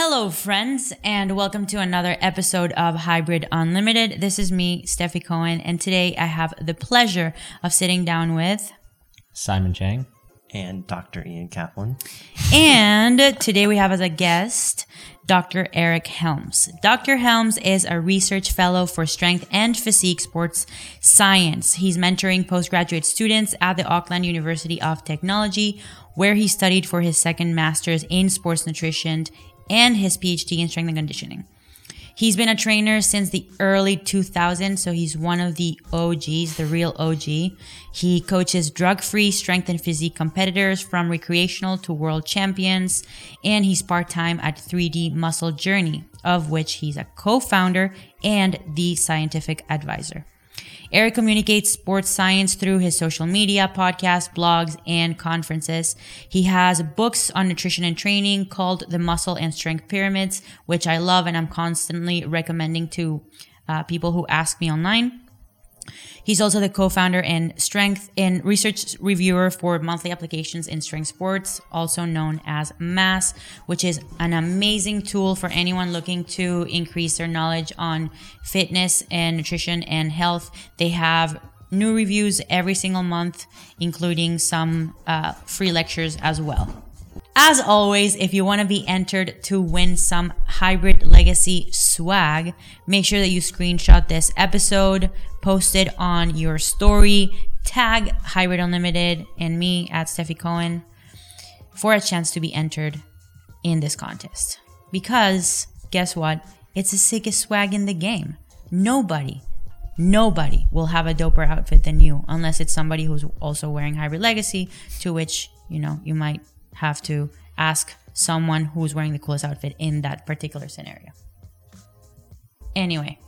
Hello, friends, and welcome to another episode of Hybrid Unlimited. This is me, Steffi Cohen, and today I have the pleasure of sitting down with. Simon Chang. and Dr. Ian Kaplan. And today we have as a guest Dr. Eric Helms. Dr. Helms is a research fellow for strength and physique sports science. He's mentoring postgraduate students at the Auckland University of Technology, where he studied for his second master's in sports nutrition and his PhD in strength and conditioning. He's been a trainer since the early 2000s, so he's one of the OGs, the real OG. He coaches drug free strength and physique competitors from recreational to world champions, and he's part time at 3D Muscle Journey, of which he's a co founder and the scientific advisor. Eric communicates sports science through his social media, podcasts, blogs, and conferences. He has books on nutrition and training called The Muscle and Strength Pyramids, which I love and I'm constantly recommending to uh, people who ask me online. He's also the co-founder and strength and research reviewer for monthly applications in strength sports, also known as MASS, which is an amazing tool for anyone looking to increase their knowledge on fitness and nutrition and health. They have new reviews every single month, including some uh, free lectures as well. As always, if you want to be entered to win some hybrid legacy swag, make sure that you screenshot this episode, post it on your story, tag Hybrid Unlimited and me at Steffi Cohen for a chance to be entered in this contest. Because guess what? It's the sickest swag in the game. Nobody, nobody will have a doper outfit than you unless it's somebody who's also wearing Hybrid Legacy, to which, you know, you might have to ask someone who's wearing the coolest outfit in that particular scenario. Anyway,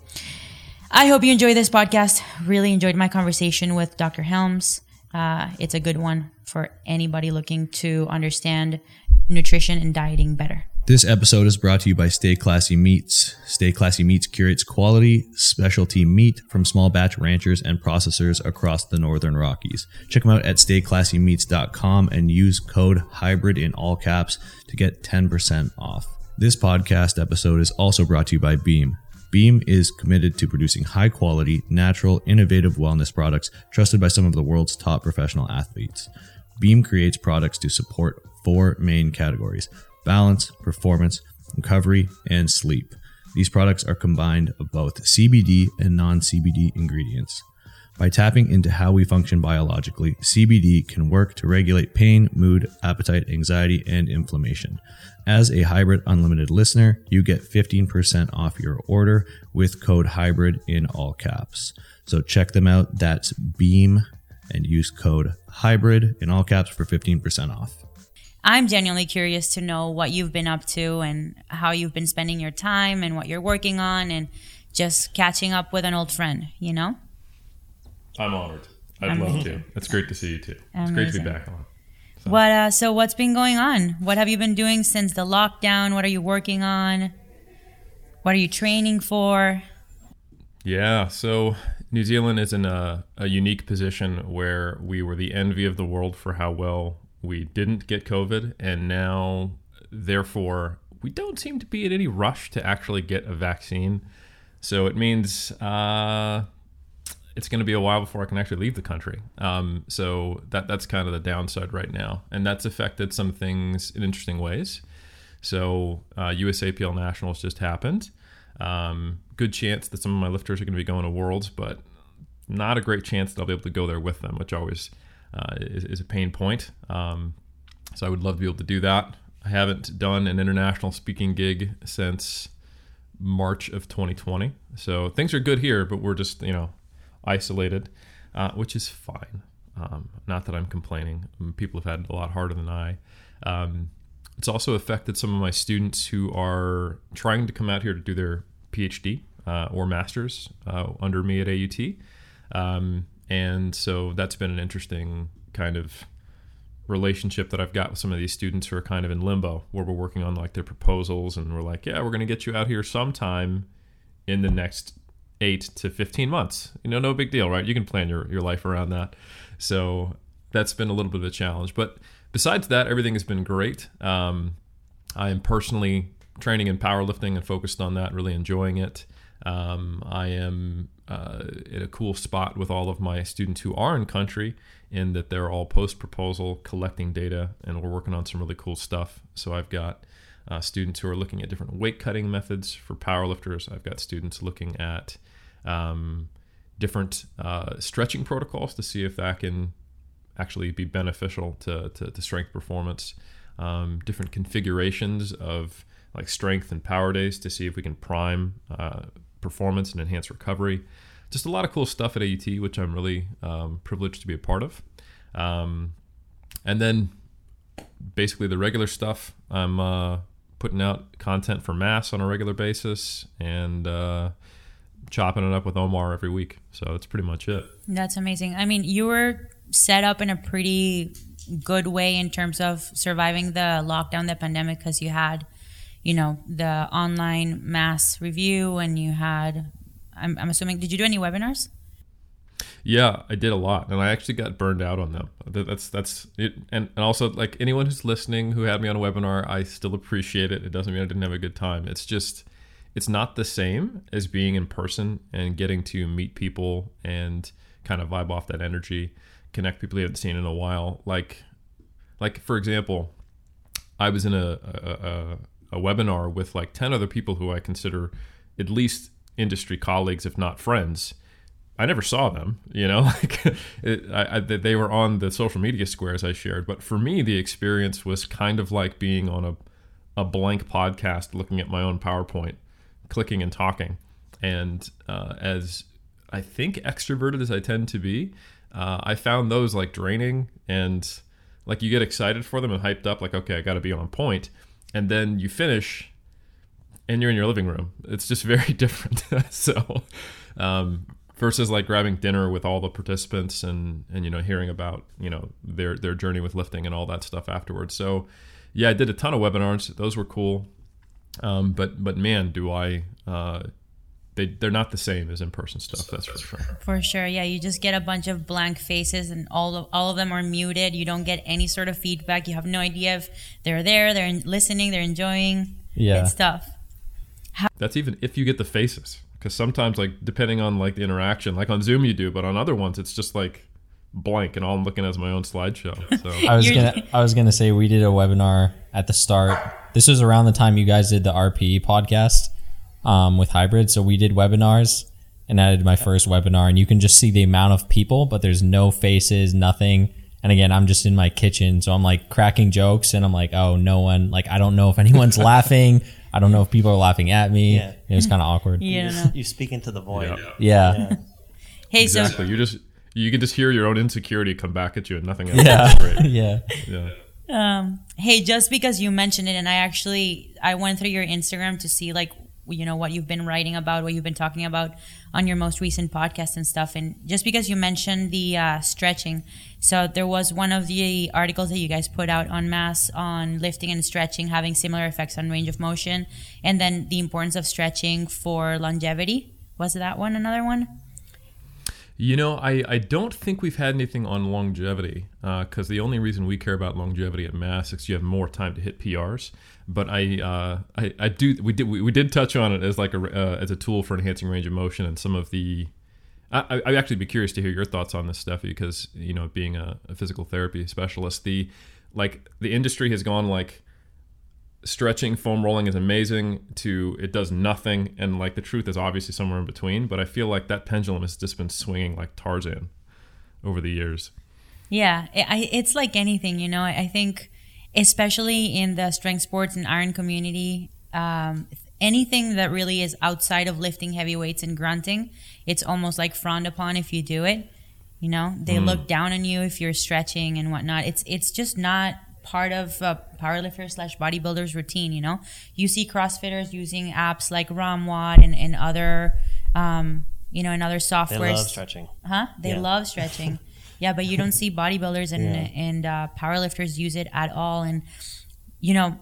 I hope you enjoy this podcast. Really enjoyed my conversation with Dr. Helms. Uh, it's a good one for anybody looking to understand nutrition and dieting better. This episode is brought to you by Stay Classy Meats. Stay Classy Meats curates quality, specialty meat from small batch ranchers and processors across the Northern Rockies. Check them out at stayclassymeats.com and use code HYBRID in all caps to get 10% off. This podcast episode is also brought to you by Beam. Beam is committed to producing high quality, natural, innovative wellness products trusted by some of the world's top professional athletes. Beam creates products to support four main categories balance, performance, recovery, and sleep. These products are combined of both CBD and non CBD ingredients. By tapping into how we function biologically, CBD can work to regulate pain, mood, appetite, anxiety, and inflammation. As a Hybrid Unlimited listener, you get 15% off your order with code HYBRID in all caps. So check them out. That's Beam and use code HYBRID in all caps for 15% off. I'm genuinely curious to know what you've been up to and how you've been spending your time and what you're working on and just catching up with an old friend, you know? I'm honored. I'd love to. It's great to see you too. It's great to be back on. What uh so what's been going on? What have you been doing since the lockdown? What are you working on? What are you training for? Yeah, so New Zealand is in a, a unique position where we were the envy of the world for how well we didn't get COVID, and now, therefore, we don't seem to be in any rush to actually get a vaccine. So it means uh, it's going to be a while before I can actually leave the country. Um, so that that's kind of the downside right now, and that's affected some things in interesting ways. So uh, USAPL Nationals just happened. Um, good chance that some of my lifters are going to be going to Worlds, but not a great chance that I'll be able to go there with them, which always uh, is, is a pain point. Um, so I would love to be able to do that. I haven't done an international speaking gig since March of 2020. So things are good here, but we're just, you know, isolated, uh, which is fine. Um, not that I'm complaining. Um, People have had it a lot harder than I. Um, it's also affected some of my students who are trying to come out here to do their PhD uh, or master's uh, under me at AUT. Um, and so that's been an interesting kind of relationship that I've got with some of these students who are kind of in limbo, where we're working on like their proposals, and we're like, yeah, we're going to get you out here sometime in the next eight to 15 months. You know, no big deal, right? You can plan your, your life around that. So that's been a little bit of a challenge. But besides that, everything has been great. Um, I am personally training in powerlifting and focused on that, really enjoying it. Um, I am uh, in a cool spot with all of my students who are in country in that they're all post proposal collecting data and we're working on some really cool stuff. So I've got uh, students who are looking at different weight cutting methods for powerlifters. I've got students looking at um, different uh, stretching protocols to see if that can actually be beneficial to, to, to strength performance. Um, different configurations of like strength and power days to see if we can prime uh, performance and enhance recovery. Just a lot of cool stuff at AUT, which I'm really um, privileged to be a part of. Um, and then basically the regular stuff. I'm uh, putting out content for Mass on a regular basis and uh, chopping it up with Omar every week. So that's pretty much it. That's amazing. I mean, you were set up in a pretty good way in terms of surviving the lockdown, the pandemic, because you had, you know, the online mass review and you had, I'm, I'm assuming, did you do any webinars? Yeah, I did a lot, and I actually got burned out on them. That's that's it, and and also like anyone who's listening who had me on a webinar, I still appreciate it. It doesn't mean I didn't have a good time. It's just it's not the same as being in person and getting to meet people and kind of vibe off that energy, connect people you haven't seen in a while. Like like for example, I was in a a, a, a webinar with like ten other people who I consider at least industry colleagues, if not friends I never saw them, you know, like it, I, I, they were on the social media squares I shared. But for me, the experience was kind of like being on a, a blank podcast, looking at my own PowerPoint, clicking and talking. And uh, as I think extroverted as I tend to be, uh, I found those like draining and like you get excited for them and hyped up, like, okay, I got to be on point. And then you finish and you're in your living room. It's just very different. so, um, versus like grabbing dinner with all the participants and and you know hearing about you know their their journey with lifting and all that stuff afterwards so yeah i did a ton of webinars those were cool um, but but man do i uh, they they're not the same as in-person stuff that's for sure. For sure yeah you just get a bunch of blank faces and all of all of them are muted. You don't get any sort of feedback. You have no idea if they're there they're listening they're enjoying. Yeah. Stuff How- that's even if you get the faces because sometimes like depending on like the interaction like on zoom you do but on other ones it's just like blank and all i'm looking at is my own slideshow so i was gonna i was gonna say we did a webinar at the start this was around the time you guys did the rpe podcast um, with hybrid so we did webinars and i did my first webinar and you can just see the amount of people but there's no faces nothing and again i'm just in my kitchen so i'm like cracking jokes and i'm like oh no one like i don't know if anyone's laughing I don't know if people are laughing at me. Yeah. It was kind of awkward. Yeah, you, just, you speak into the void. Yeah. yeah. yeah. Hey, exactly. so you just you can just hear your own insecurity come back at you and nothing else. Yeah. yeah. Yeah. Um, hey, just because you mentioned it, and I actually I went through your Instagram to see like you know what you've been writing about, what you've been talking about on your most recent podcast and stuff. And just because you mentioned the uh, stretching, so there was one of the articles that you guys put out on mass on lifting and stretching having similar effects on range of motion, and then the importance of stretching for longevity. Was that one another one? You know, I, I don't think we've had anything on longevity because uh, the only reason we care about longevity at Mass is you have more time to hit PRs. But I uh, I, I do we did we, we did touch on it as like a uh, as a tool for enhancing range of motion and some of the. I, I'd actually be curious to hear your thoughts on this, Steffi, because you know, being a, a physical therapy specialist, the like the industry has gone like stretching foam rolling is amazing to it does nothing. And like the truth is obviously somewhere in between but i feel like that pendulum has just been swinging like tarzan over the years. Yeah it's like anything you know i think especially in the strength sports and iron community um, anything that really is outside of lifting heavy weights and grunting it's almost like frowned upon if you do it. You know they mm. look down on you if you're stretching and whatnot. It's it's just not part of a powerlifter slash bodybuilder's routine. You know, you see CrossFitters using apps like ROMWOD and, and other, um, you know, and other softwares. They love stretching. Huh? They yeah. love stretching. yeah, but you don't see bodybuilders and yeah. and uh, powerlifters use it at all. And you know,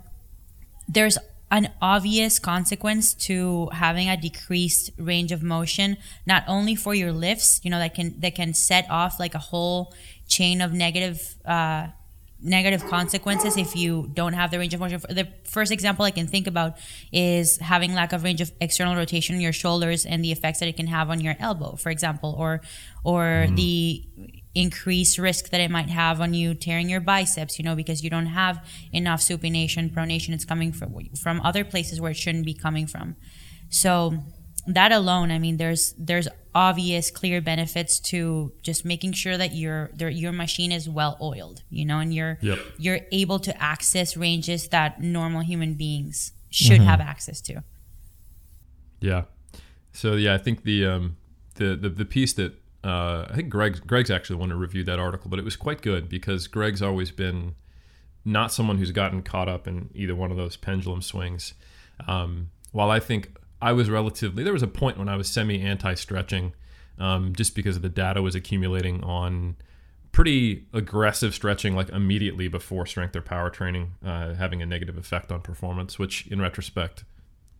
there's an obvious consequence to having a decreased range of motion not only for your lifts you know that can that can set off like a whole chain of negative uh, negative consequences if you don't have the range of motion. The first example I can think about is having lack of range of external rotation in your shoulders and the effects that it can have on your elbow, for example, or or mm-hmm. the increased risk that it might have on you tearing your biceps, you know, because you don't have enough supination, pronation. It's coming from from other places where it shouldn't be coming from. So that alone, I mean, there's there's obvious, clear benefits to just making sure that your your machine is well oiled, you know, and you're Yep. you're able to access ranges that normal human beings should have access to. Yeah. So yeah, I think the um, the, the the piece that uh, I think Greg Greg's actually the one to review that article, but it was quite good because Greg's always been not someone who's gotten caught up in either one of those pendulum swings. Um, while I think I was relatively there was a point when I was semi anti stretching, um, just because the data was accumulating on pretty aggressive stretching like immediately before strength or power training uh, having a negative effect on performance which in retrospect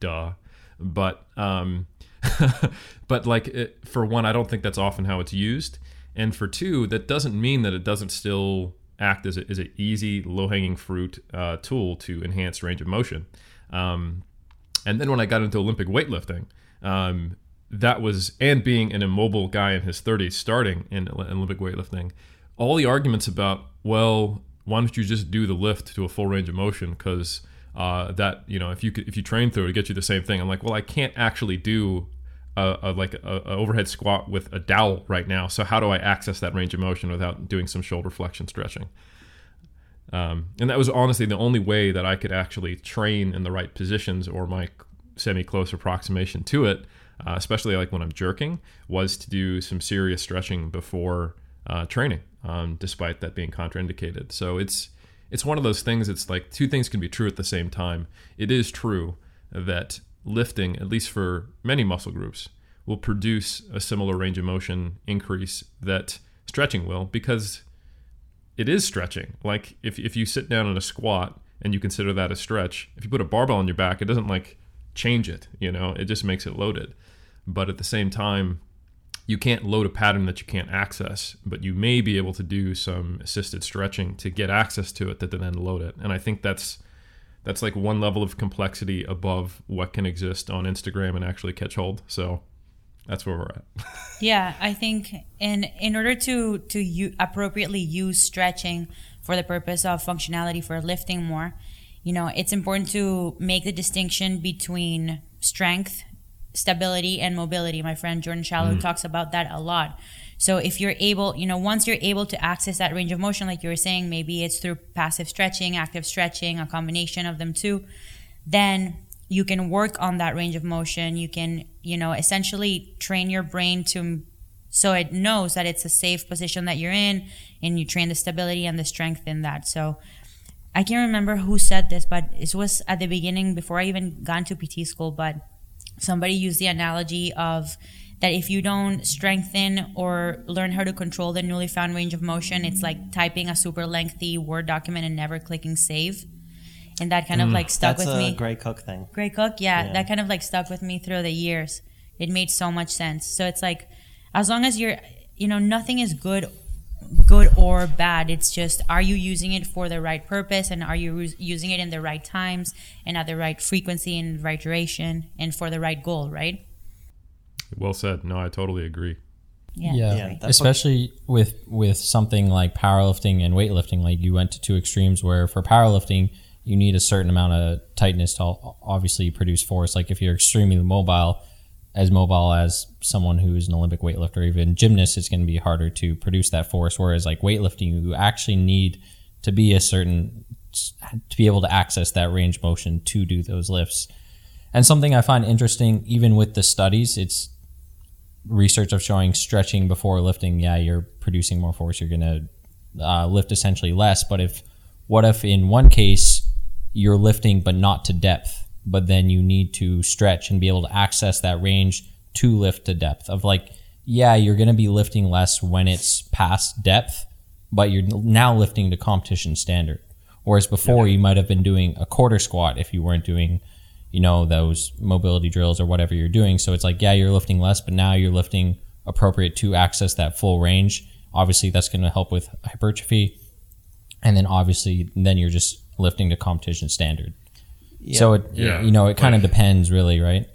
duh. But um but like it, for one i don't think that's often how it's used. And for two that doesn't mean that it doesn't still act as, a, an easy low-hanging fruit uh, tool to enhance range of motion. Um, and then when I got into Olympic weightlifting, um, that was, and being an immobile guy in his 30s starting in Olympic weightlifting, all the arguments about, well, why don't you just do the lift to a full range of motion? Because uh, that, you know, if you could, if you train through it, it gets you the same thing. I'm like, well, I can't actually do a, a like a, a overhead squat with a dowel right now. So how do I access that range of motion without doing some shoulder flexion stretching? Um, and that was honestly the only way that I could actually train in the right positions or my semi close approximation to it, uh, especially like when I'm jerking, was to do some serious stretching before uh, training, um, despite that being contraindicated. So it's it's one of those things. It's like two things can be true at the same time. It is true that lifting, at least for many muscle groups, will produce a similar range of motion increase that stretching will because it is stretching. Like if, if you sit down in a squat and you consider that a stretch, if you put a barbell on your back, it doesn't like change it, you know, it just makes it loaded. But at the same time, you can't load a pattern that you can't access, but you may be able to do some assisted stretching to get access to it that then load it. And I think that's that's like one level of complexity above what can exist on Instagram and actually catch hold. So that's where we're at. Yeah, I think in in order to to u- appropriately use stretching for the purpose of functionality for lifting more, you know, it's important to make the distinction between strength, stability, and mobility. My friend Jordan Shallow mm. talks about that a lot. So if you're able, you know, once you're able to access that range of motion, like you were saying, maybe it's through passive stretching, active stretching, a combination of them too, then you can work on that range of motion. You can, you know, essentially train your brain to so it knows that it's a safe position that you're in and you train the stability and the strength in that. So I can't remember who said this, but it was at the beginning before I even got into PT school, but somebody used the analogy of that if you don't strengthen or learn how to control the newly found range of motion, it's like typing a super lengthy Word document and never clicking save. And that kind of mm. like stuck That's with a me. Gray Cook thing. Gray Cook, yeah, Yeah. that kind of like stuck with me through the years. It made so much sense. So it's like, as long as you're, you know, nothing is good, good or bad. It's just, are you using it for the right purpose, and are you us- using it in the right times and at the right frequency and right duration and for the right goal, right? well said. No, I totally agree. Yeah. Yeah, Yeah, that's what- especially with with something like powerlifting and weightlifting. Like you went to two extremes where for powerlifting you need a certain amount of tightness to obviously produce force. Like if you're extremely mobile, as mobile as someone who is an Olympic weightlifter, even gymnast, it's going to be harder to produce that force. Whereas like weightlifting, you actually need to be a certain to be able to access that range motion to do those lifts. And something I find interesting, even with the studies, it's research of showing stretching before lifting, yeah, you're producing more force. You're gonna uh, lift essentially less. But if what if in one case you're lifting but not to depth, but then you need to stretch and be able to access that range to lift to depth of like, yeah, you're gonna be lifting less when it's past depth, but you're now lifting to competition standard. Whereas before you might have been doing a quarter squat if you weren't doing you know those mobility drills or whatever you're doing. So it's like yeah you're lifting less but now you're lifting appropriate to access that full range. Obviously that's going to help with hypertrophy. And then obviously then you're just lifting to competition standard. So it Yeah. you know it kind of Like- depends really, right?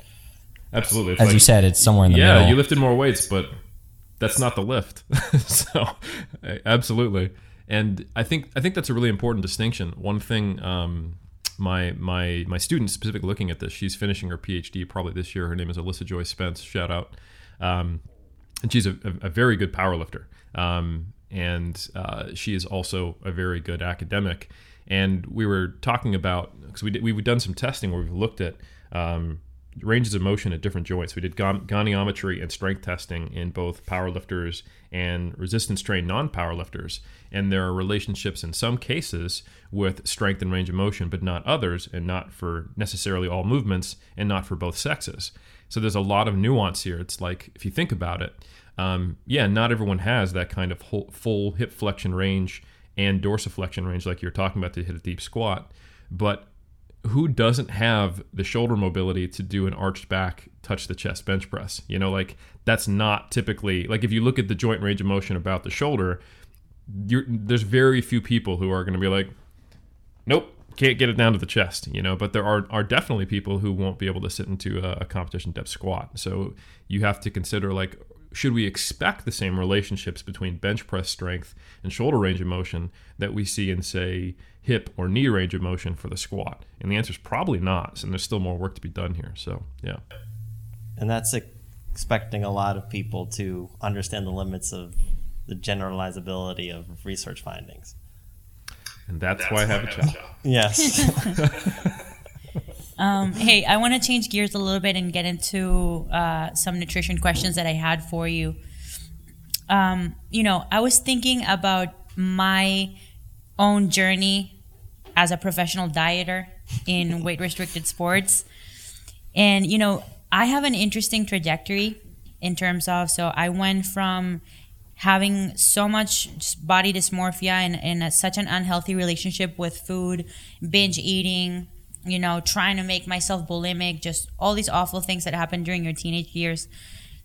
Absolutely. It's As like- you said, it's somewhere in the middle. yeah, middle. you lifted more weights, but that's not the lift. so, absolutely. And I think I think that's a really important distinction. One thing, um, my my my student specifically looking at this, she's finishing her PhD probably this year. Her name is Alyssa Joy Spence. Shout out. Um, and she's a, a, a very good power lifter. Um, and uh, she is also a very good academic. And we were talking about because we did, we've done some testing where we've looked at um, ranges of motion at different joints. We did goniometry and strength testing in both powerlifters and resistance trained non powerlifters. And there are relationships in some cases with strength and range of motion, but not others, and not for necessarily all movements, and not for both sexes. So there's a lot of nuance here. It's like, if you think about it, um, yeah, not everyone has that kind of whole, full hip flexion range and dorsiflexion range like you're talking about to hit a deep squat. But who doesn't have the shoulder mobility to do an arched back touch the chest bench press? You know like that's not typically like if you look at the joint range of motion about the shoulder there's very few people who are going to be like nope can't get it down to the chest you know? But there are, are definitely people who won't be able to sit into a, a competition depth squat. So you have to consider like should we expect the same relationships between bench press strength and shoulder range of motion that we see in say hip or knee range of motion for the squat and the answer is probably not and there's still more work to be done here so yeah And that's expecting a lot of people to understand the limits of the generalizability of research findings. and that's, why i have a chat Yes. Um, hey, I want to change gears a little bit and get into uh, some nutrition questions that I had for you. Um, you know, I was thinking about my own journey as a professional dieter in weight restricted sports. And, you know, I have an interesting trajectory in terms of, so I went from having so much body dysmorphia and, and a, such an unhealthy relationship with food, binge eating, you know, trying to make myself bulimic, just all these awful things that happen during your teenage years.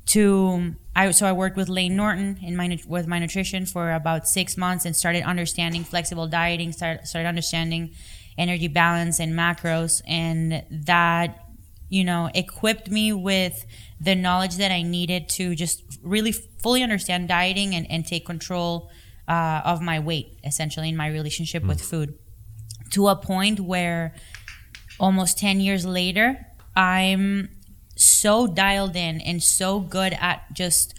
To I so I worked with Layne Norton in my with my nutrition for about six months and started understanding flexible dieting, started started understanding energy balance and macros, and that you know equipped me with the knowledge that I needed to just really fully understand dieting and, and take control uh, of my weight, essentially in my relationship with food, to a point where almost 10 years later, I'm so dialed in and so good at just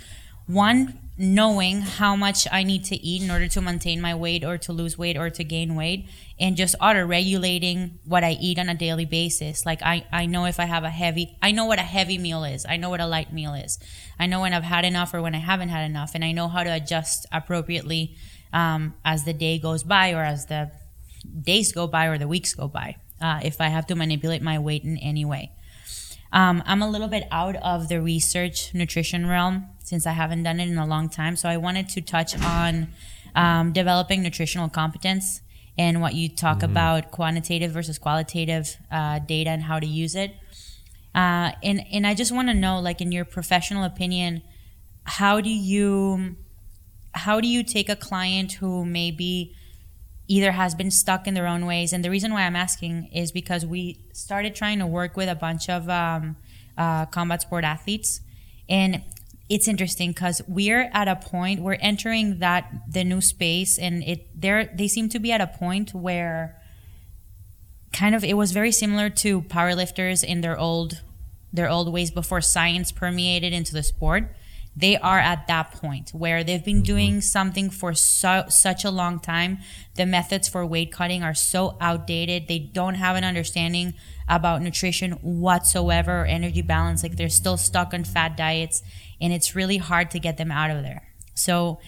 one, knowing how much I need to eat in order to maintain my weight or to lose weight or to gain weight, and just auto regulating what I eat on a daily basis. Like, I, I know if I have a heavy, I know what a heavy meal is, I know what a light meal is, I know when I've had enough or when I haven't had enough, and I know how to adjust appropriately um, as the day goes by or as the days go by or the weeks go by uh, if I have to manipulate my weight in any way. Um, I'm a little bit out of the research nutrition realm since I haven't done it in a long time. So I wanted to touch on um, developing nutritional competence and what you talk about quantitative versus qualitative uh, data and how to use it. Uh, and and I just want to know, like in your professional opinion, how do you how do you take a client who maybe either has been stuck in their own ways. And the reason why I'm asking is because we started trying to work with a bunch of um, uh, combat sport athletes. And it's interesting because we're at a point, we're entering that, the new space, and it, they're, they seem to be at a point where kind of, it was very similar to powerlifters in their old, their old ways before science permeated into the sport they are at that point where they've been doing something for so, such a long time. The methods for weight cutting are so outdated. They don't have an understanding about nutrition whatsoever or energy balance. Like they're still stuck on fat diets, and it's really hard to get them out of there. So,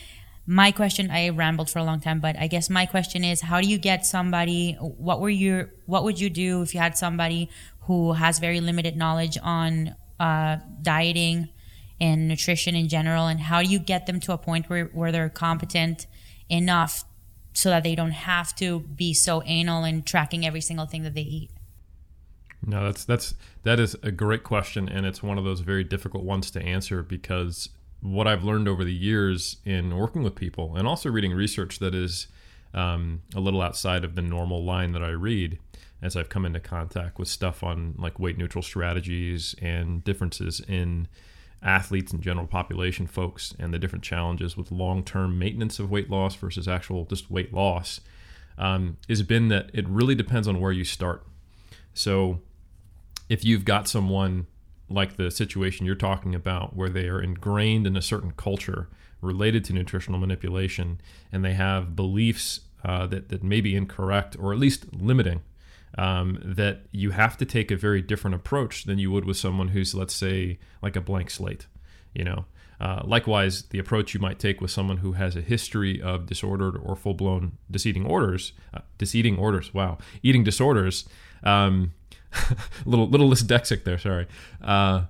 my question I rambled for a long time, but I guess my question is how do you get somebody what were your what would you do if you had somebody who has very limited knowledge on uh, dieting and nutrition in general and how do you get them to a point where, where they're competent enough so that they don't have to be so anal in tracking every single thing that they eat? No, that's that's that is a great question, and it's one of those very difficult ones to answer because what I've learned over the years in working with people, and also reading research that is um, a little outside of the normal line that I read as I've come into contact with stuff on like weight neutral strategies and differences in athletes and general population folks and the different challenges with long term maintenance of weight loss versus actual just weight loss um, has been that it really depends on where you start. So if you've got someone like the situation you're talking about where they are ingrained in a certain culture related to nutritional manipulation and they have beliefs uh, that, that may be incorrect or at least limiting um, that you have to take a very different approach than you would with someone who's, let's say, like a blank slate. You know, uh, likewise, the approach you might take with someone who has a history of disordered or full-blown diseating orders, uh, diseating orders. Wow, eating disorders. Um, little little dyslexic there. Sorry. Uh,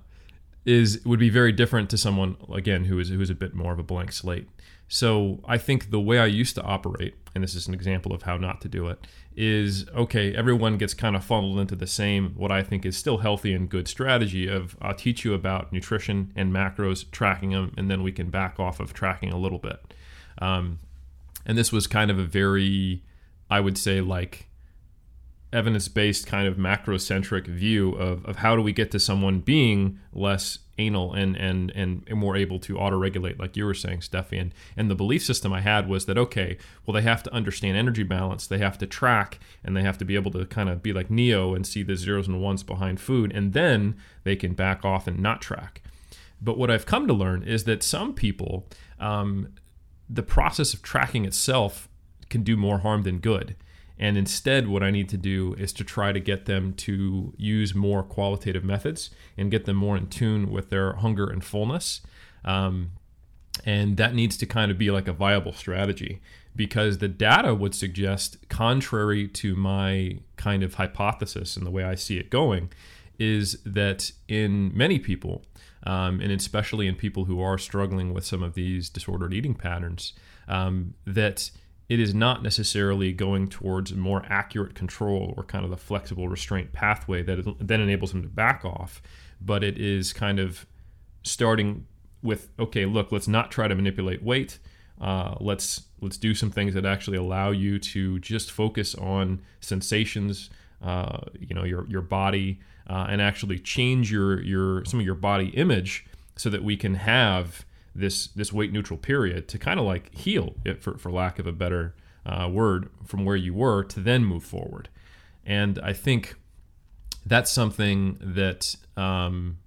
is would be very different to someone again who is who is a bit more of a blank slate. So I think the way I used to operate, and this is an example of how not to do it, is okay, everyone gets kind of funneled into the same, what I think is still healthy and good strategy of I'll teach you about nutrition and macros, tracking them, and then we can back off of tracking a little bit. Um, and this was kind of a very, I would say, like evidence based kind of macrocentric view of, of how do we get to someone being less anal and and and more able to auto regulate like you were saying Steffi. And, and the belief system I had was that okay well they have to understand energy balance they have to track and they have to be able to kind of be like Neo and see the zeros and ones behind food and then they can back off and not track. But what I've come to learn is that some people um, the process of tracking itself can do more harm than good and instead, what I need to do is to try to get them to use more qualitative methods and get them more in tune with their hunger and fullness. Um, and that needs to kind of be like a viable strategy because the data would suggest, contrary to my kind of hypothesis and the way I see it going, is that in many people, um, and especially in people who are struggling with some of these disordered eating patterns, um, that it is not necessarily going towards more accurate control or kind of the flexible restraint pathway that then enables them to back off, but it is kind of starting with okay, look, let's not try to manipulate weight. Uh, let's let's do some things that actually allow you to just focus on sensations, uh, you know, your your body, uh, and actually change your your some of your body image so that we can have this this weight neutral period to kind of like heal it for, for lack of a better uh, word from where you were to then move forward. And i think that's something that um,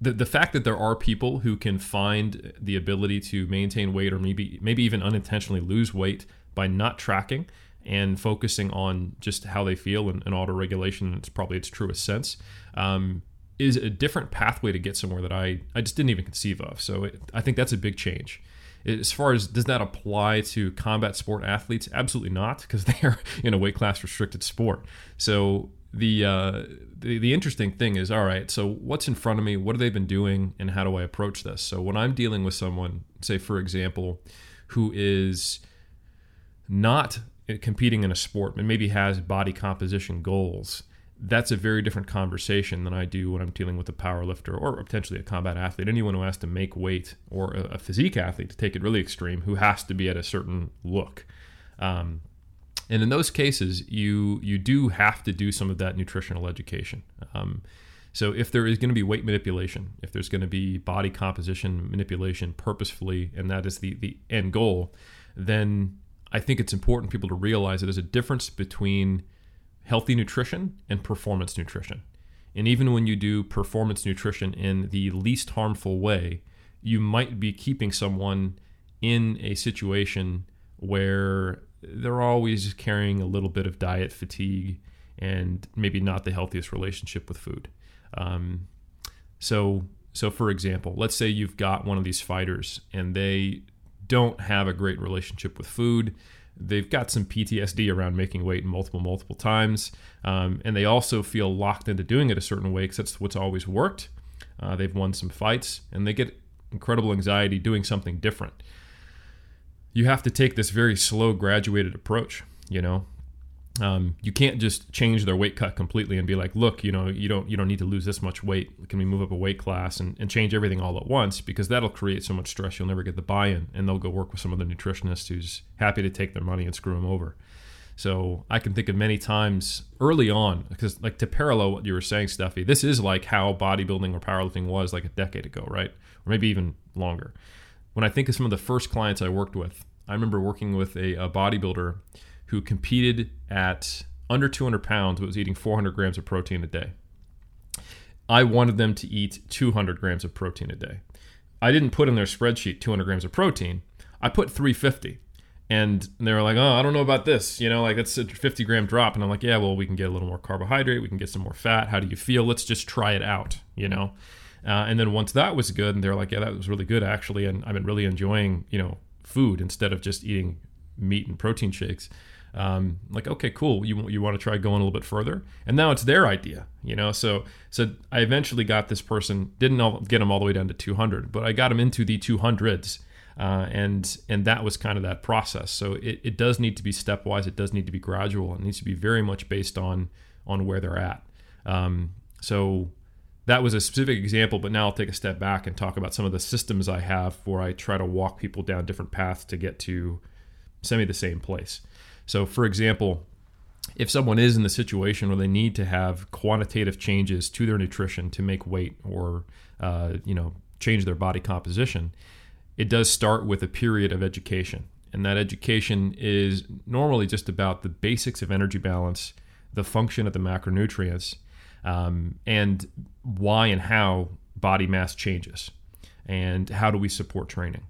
the, the fact that there are people who can find the ability to maintain weight or maybe maybe even unintentionally lose weight by not tracking and focusing on just how they feel and, and auto regulation it's probably its truest sense um, is a different pathway to get somewhere that I, I just didn't even conceive of. So it, I think that's a big change. As far as does that apply to combat sport athletes? Absolutely not, because they are in a weight class restricted sport. So the, uh, the the interesting thing is, all right. So what's in front of me? What have they been doing, and how do I approach this? So when I'm dealing with someone, say for example, who is not competing in a sport, but maybe has body composition goals, that's a very different conversation than I do when I'm dealing with a power lifter or potentially a combat athlete. Anyone who has to make weight or a, physique athlete to take it really extreme who has to be at a certain look. Um, and in those cases, you you do have to do some of that nutritional education. Um, so if there is going to be weight manipulation, if there's going to be body composition manipulation purposefully, and that is the the end goal, then I think it's important people to realize that there's a difference between healthy nutrition and performance nutrition. And even when you do performance nutrition in the least harmful way, you might be keeping someone in a situation where they're always carrying a little bit of diet fatigue and maybe not the healthiest relationship with food. Um, so, so for example, let's say you've got one of these fighters and they don't have a great relationship with food. They've got some PTSD around making weight multiple, multiple times. Um, and they also feel locked into doing it a certain way because that's what's always worked. Uh, they've won some fights and they get incredible anxiety doing something different. You have to take this very slow, graduated approach, you know? Um, you can't just change their weight cut completely and be like, look, you know, you don't you don't need to lose this much weight. Can we move up a weight class and, and change everything all at once? Because that'll create so much stress, you'll never get the buy-in, and they'll go work with some other nutritionist who's happy to take their money and screw them over. So I can think of many times early on, because like to parallel what you were saying, Steffi, this is like how bodybuilding or powerlifting was like a decade ago, right? Or maybe even longer. When I think of some of the first clients I worked with, I remember working with a, a bodybuilder who competed at under 200 pounds but was eating 400 grams of protein a day. I wanted them to eat 200 grams of protein a day. I didn't put in their spreadsheet 200 grams of protein. I put 350. And they were like, oh, I don't know about this. You know, like that's a 50 gram drop. And I'm like, yeah, well, we can get a little more carbohydrate. We can get some more fat. How do you feel? Let's just try it out, you know? Uh, and then once that was good, and they're like, yeah, that was really good, actually. And I've been really enjoying, you know, food instead of just eating meat and protein shakes um, like okay cool you, you want to try going a little bit further? And now it's their idea you know? So so i eventually got this person didn't get him all the way down to 200 but i got him into the 200s uh, and and that was kind of that process. So it, it does need to be stepwise it does need to be gradual it needs to be very much based on on where they're at. Um, so that was a specific example but now i'll take a step back and talk about some of the systems i have where i try to walk people down different paths to get to semi the same place so, for example, if someone is in the situation where they need to have quantitative changes to their nutrition to make weight or uh, you know change their body composition, it does start with a period of education, and that education is normally just about the basics of energy balance, the function of the macronutrients, um, and why and how body mass changes, and how do we support training.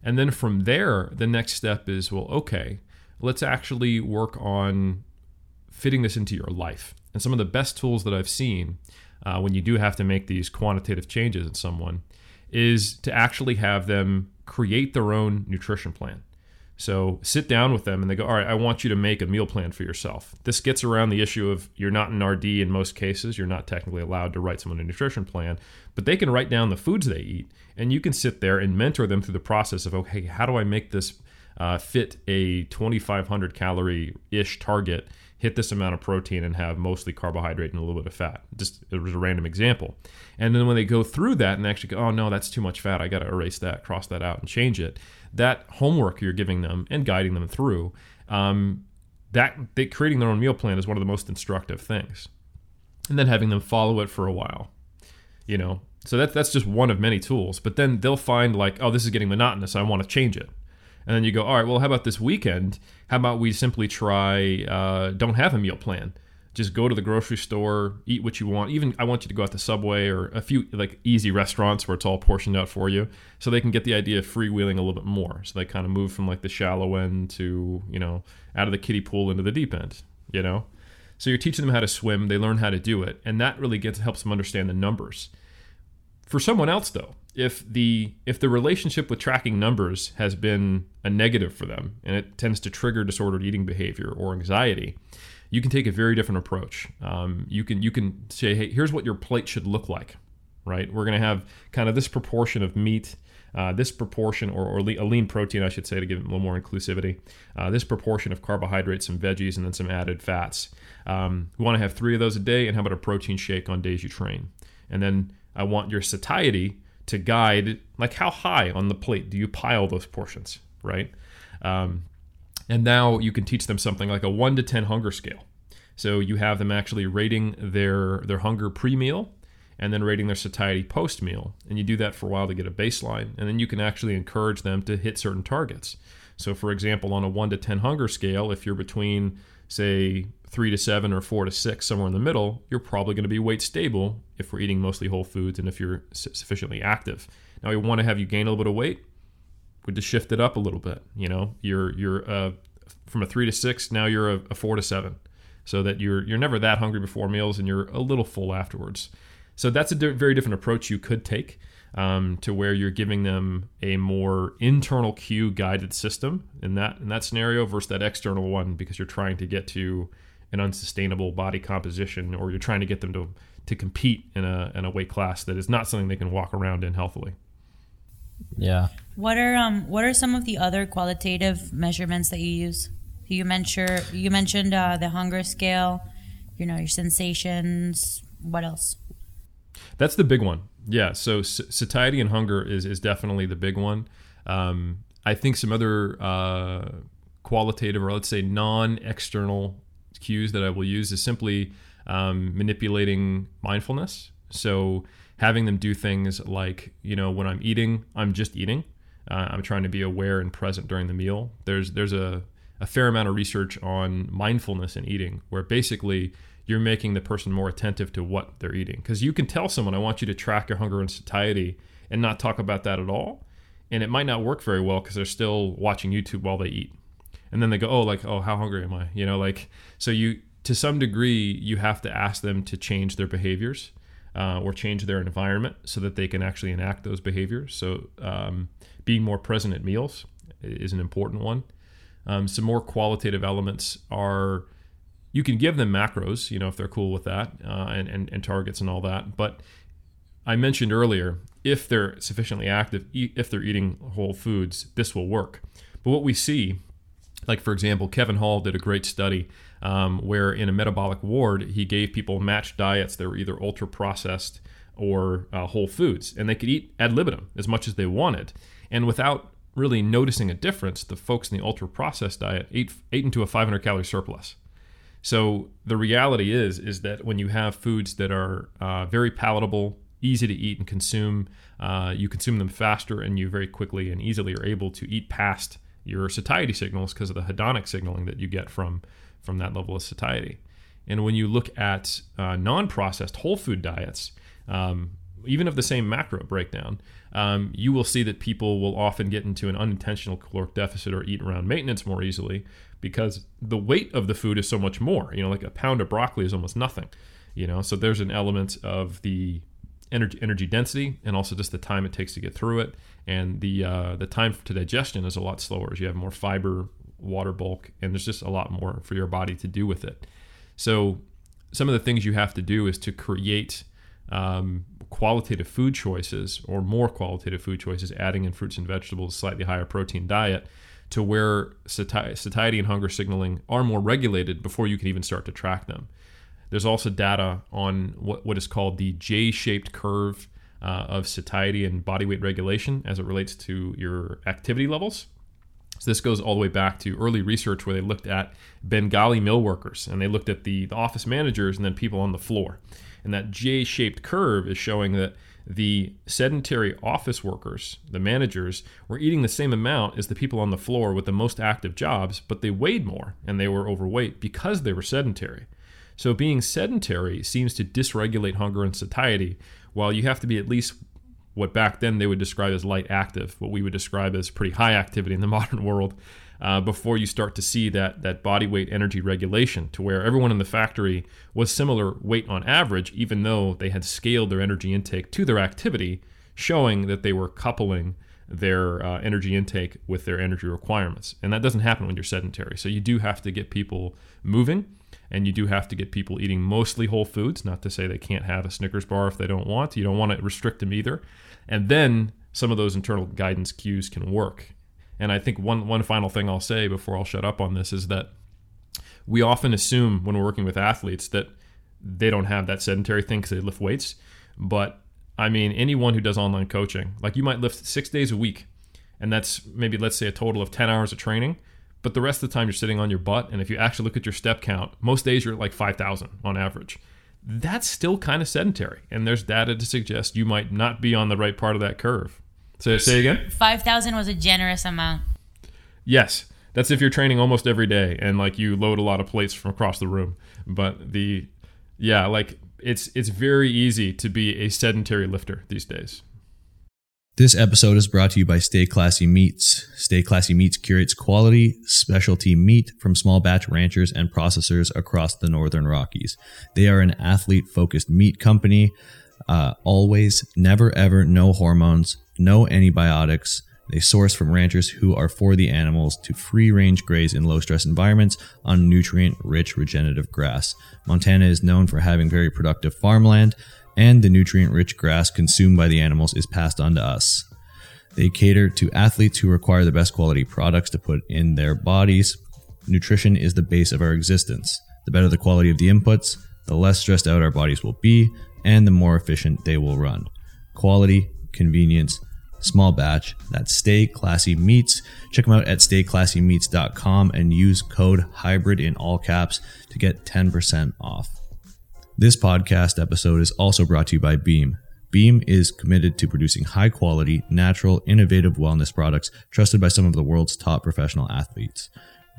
And then from there, the next step is well, okay, let's actually work on fitting this into your life. And some of the best tools that I've seen uh, when you do have to make these quantitative changes in someone is to actually have them create their own nutrition plan. So sit down with them and they go, All right, I want you to make a meal plan for yourself. This gets around the issue of you're not an RD in most cases. You're not technically allowed to write someone a nutrition plan, but they can write down the foods they eat and you can sit there and mentor them through the process of, Okay, how do I make this uh, fit a 2,500 calorie ish target, hit this amount of protein, and have mostly carbohydrate and a little bit of fat. Just it was a random example. And then when they go through that and actually go, oh no, that's too much fat, I got to erase that, cross that out, and change it. That homework you're giving them and guiding them through, um, that they, creating their own meal plan is one of the most instructive things. And then having them follow it for a while, you know. So that's that's just one of many tools. But then they'll find like, oh, this is getting monotonous. I want to change it and then you go, all right, well, how about this weekend? How about we simply try, uh, don't have a meal plan. Just go to the grocery store, eat what you want. Even I want you to go out to Subway or a few like easy restaurants where it's all portioned out for you, so they can get the idea of freewheeling a little bit more. So they kind of move from like the shallow end to you know out of the kiddie pool into the deep end. You know, so you're teaching them how to swim. They learn how to do it, and that really gets helps them understand the numbers. For someone else though, if the if the relationship with tracking numbers has been a negative for them and it tends to trigger disordered eating behavior or anxiety you can take a very different approach um, you can you can say hey here's what your plate should look like right we're going to have kind of this proportion of meat uh, this proportion, or, or, a lean protein, I should say, to give it a little more inclusivity. Uh, this proportion of carbohydrates, some veggies, and then some added fats. Um, we want to have three of those a day, and how about a protein shake on days you train? And then I want your satiety to guide like how high on the plate do you pile those portions, right? Um, and now you can teach them something like a one to ten hunger scale. So you have them actually rating their their hunger pre meal and then rating their satiety post meal, and you do that for a while to get a baseline, and then you can actually encourage them to hit certain targets. So, for example, on a one to ten hunger scale, if you're between say three to seven or four to six, somewhere in the middle, you're probably going to be weight stable if we're eating mostly whole foods and if you're sufficiently active. Now, we want to have you gain a little bit of weight. We just shift it up a little bit. You know, you're you're uh, from a three to six, now you're a, a four to seven, so that you're you're never that hungry before meals and you're a little full afterwards. So that's a di- very different approach you could take um, to where you're giving them a more internal cue guided system in that in that scenario versus that external one because you're trying to get to an unsustainable body composition or you're trying to get them to to compete in a in a weight class that is not something they can walk around in healthily. Yeah. What are um what are some of the other qualitative measurements that you use? You mentioned you mentioned uh, the hunger scale. You know your sensations. What else? That's the big one. Yeah. So s- satiety and hunger is is definitely the big one. Um, I think some other uh, qualitative or let's say non-external cues that I will use is simply um, manipulating mindfulness. So having them do things like you know when I'm eating, I'm just eating. Uh, I'm trying to be aware and present during the meal. There's there's a a fair amount of research on mindfulness in eating, where basically you're making the person more attentive to what they're eating. Because you can tell someone, I want you to track your hunger and satiety and not talk about that at all. And it might not work very well because they're still watching YouTube while they eat. And then they go, oh, like, oh, how hungry am I? You know, like, so you, to some degree, you have to ask them to change their behaviors uh, or change their environment so that they can actually enact those behaviors. So um, being more present at meals is an important one. Um, some more qualitative elements are you can give them macros, you know, if they're cool with that, uh, and, and, and targets and all that. But I mentioned earlier, if they're sufficiently active, if they're eating whole foods, this will work. But what we see, like for example, Kevin Hall did a great study um, where in a metabolic ward, he gave people matched diets that were either ultra processed or uh, whole foods, and they could eat ad libitum as much as they wanted. And without really noticing a difference, the folks in the ultra processed diet ate, ate into a 500 calorie surplus. So the reality is is that when you have foods that are uh, very palatable, easy to eat and consume, uh, you consume them faster, and you very quickly and easily are able to eat past your satiety signals because of the hedonic signaling that you get from from that level of satiety. And when you look at uh, non-processed whole food diets, um, even of the same macro breakdown, um, you will see that people will often get into an unintentional caloric deficit or eat around maintenance more easily because the weight of the food is so much more. You know, like a pound of broccoli is almost nothing. You know, so there's an element of the energy energy density and also just the time it takes to get through it, and the uh, the time to digestion is a lot slower as you have more fiber, water bulk, and there's just a lot more for your body to do with it. So some of the things you have to do is to create um, qualitative food choices or more qualitative food choices, adding in fruits and vegetables, slightly higher protein diet to where sati- satiety and hunger signaling are more regulated before you can even start to track them. There's also data on what, what is called the J shaped curve uh, of satiety and body weight regulation as it relates to your activity levels. So this goes all the way back to early research where they looked at Bengali mill workers and they looked at the, the office managers and then people on the floor. And that J shaped curve is showing that the sedentary office workers, the managers, were eating the same amount as the people on the floor with the most active jobs, but they weighed more and they were overweight because they were sedentary. So being sedentary seems to dysregulate hunger and satiety, while you have to be at least what back then they would describe as light active, what we would describe as pretty high activity in the modern world uh, before you start to see that that body weight energy regulation to where everyone in the factory was similar weight on average, even though they had scaled their energy intake to their activity, showing that they were coupling their uh, energy intake with their energy requirements. And that doesn't happen when you're sedentary. So you do have to get people moving and you do have to get people eating mostly whole foods, not to say they can't have a Snickers bar if they don't want. You don't want to restrict them either. And then some of those internal guidance cues can work. And I think one one final thing I'll say before I'll shut up on this is that we often assume when we're working with athletes that they don't have that sedentary thing because they lift weights. But I mean, anyone who does online coaching, like you might lift six days a week, and that's maybe let's say a total of 10 hours of training. But the rest of the time you're sitting on your butt, and if you actually look at your step count, most days you're at like 5,000 on average. That's still kind of sedentary, and there's data to suggest you might not be on the right part of that curve. Say, say again. Five thousand was a generous amount. Yes, that's if you're training almost every day and like you load a lot of plates from across the room. But the, yeah, like it's it's very easy to be a sedentary lifter these days. This episode is brought to you by Stay Classy Meats. Stay Classy Meats curates quality, specialty meat from small batch ranchers and processors across the Northern Rockies. They are an athlete focused meat company. Uh, always, never, ever, no hormones, no antibiotics. They source from ranchers who are for the animals to free range graze in low stress environments on nutrient rich regenerative grass. Montana is known for having very productive farmland, and the nutrient rich grass consumed by the animals is passed on to us. They cater to athletes who require the best quality products to put in their bodies. Nutrition is the base of our existence. The better the quality of the inputs, the less stressed out our bodies will be, and the more efficient they will run. Quality, convenience, small batch. That's Stay Classy Meats. Check them out at stayclassymeats.com and use code HYBRID in all caps to get 10% off. This podcast episode is also brought to you by Beam. Beam is committed to producing high quality, natural, innovative wellness products trusted by some of the world's top professional athletes.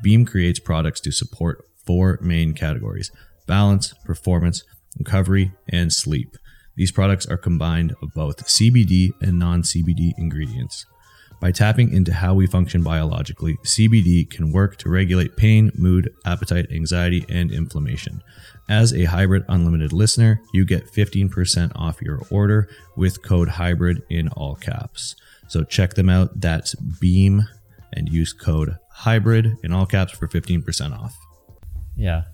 Beam creates products to support four main categories balance, performance, recovery, and sleep. These products are combined of both CBD and non CBD ingredients. By tapping into how we function biologically, CBD can work to regulate pain, mood, appetite, anxiety, and inflammation. As a Hybrid Unlimited listener, you get 15% off your order with code HYBRID in all caps. So check them out. That's Beam and use code HYBRID in all caps for 15% off. Yeah.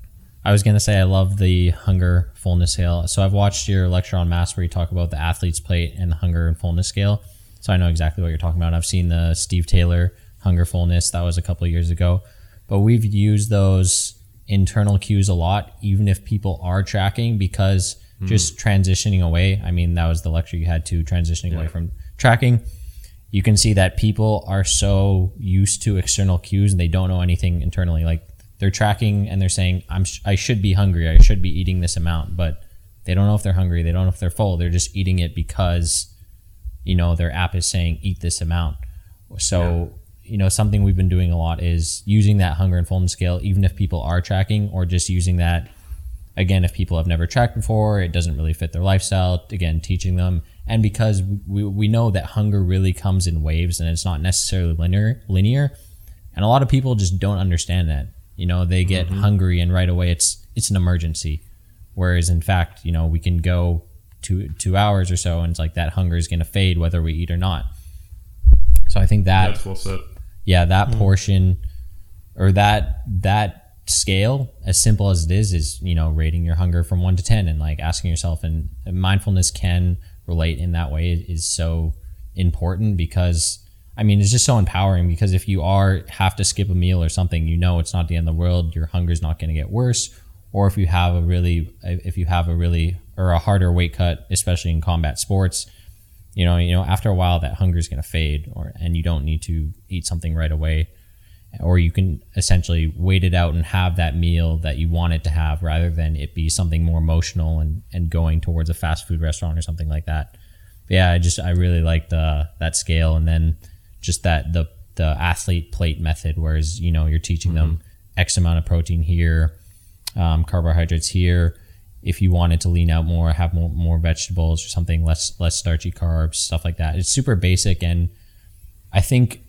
I was gonna say I love the hunger fullness scale. So I've watched your lecture on mass where you talk about the athlete's plate and the hunger and fullness scale. So I know exactly what you're talking about. I've seen the Steve Taylor hunger fullness that was a couple years ago, but we've used those internal cues a lot, even if people are tracking, because just hmm. transitioning away. I mean, that was the lecture you had to transitioning away from tracking. You can see that people are so used to external cues and they don't know anything internally. Like they're tracking and they're saying, "I'm sh- I should be hungry. I should be eating this amount," but they don't know if they're hungry. They don't know if they're full. They're just eating it because you know their app is saying eat this amount so you know something we've been doing a lot is using that hunger and fullness scale even if people are tracking or just using that again if people have never tracked before it doesn't really fit their lifestyle again teaching them. And because we, we know that hunger really comes in waves and it's not necessarily linear linear and a lot of people just don't understand that. You know they get mm-hmm. hungry and right away it's it's an emergency. Whereas in fact you know we can go two two hours or so and it's like that hunger is going to fade whether we eat or not. So i think that That's well said. Yeah that hmm. portion or that that scale as simple as it is is you know rating your hunger from 1 to 10 and like asking yourself and mindfulness can relate in that way is so important because i mean it's just so empowering because if you are have to skip a meal or something you know it's not the end of the world your hunger's not going to get worse or if you have a really if you have a really or a harder weight cut especially in combat sports you know you know after a while that hunger is going to fade or and you don't need to eat something right away. Or you can essentially wait it out and have that meal that you wanted to have rather than it be something more emotional and, and going towards a fast food restaurant or something like that. But yeah i just i really like the that scale and then just that the the athlete plate method whereas you know you're teaching them x amount of protein here um, carbohydrates here if you wanted to lean out more have more, more vegetables or something less less starchy carbs stuff like that it's super basic and i think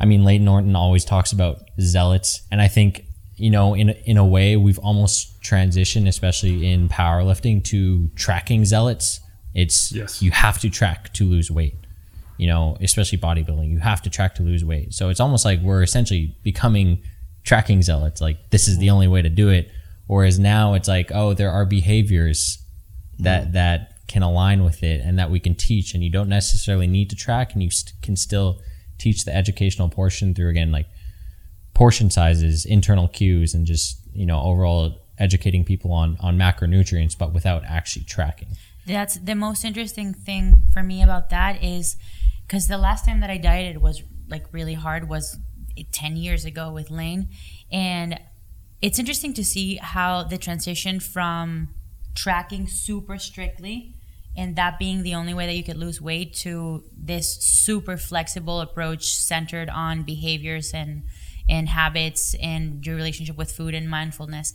I mean, Layne Norton always talks about zealots, and I think you know, in in a way, we've almost transitioned, especially in powerlifting, to tracking zealots. It's Yes. you have to track to lose weight. You know, especially bodybuilding, you have to track to lose weight. So it's almost like we're essentially becoming tracking zealots. Like this is the only way to do it. Whereas now it's like, oh, there are behaviors that mm. that can align with it and that we can teach, and you don't necessarily need to track, and you st- can still teach the educational portion through again like portion sizes, internal cues, and just you know overall educating people on on macronutrients, but without actually tracking. That's the most interesting thing for me about that is because the last time that I dieted was like really hard was 10 years ago with Layne. And it's interesting to see how the transition from tracking super strictly and that being the only way that you could lose weight to this super flexible approach centered on behaviors and and habits and your relationship with food and mindfulness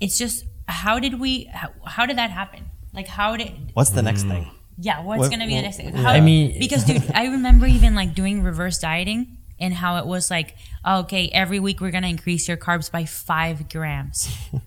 it's just how did we how, how did that happen like how did What's the next mm. thing? yeah, what's What- gonna be the next thing? yeah. I mean- because dude, I remember even like doing reverse dieting and how it was like, oh, okay, every week we're gonna increase your carbs by five grams.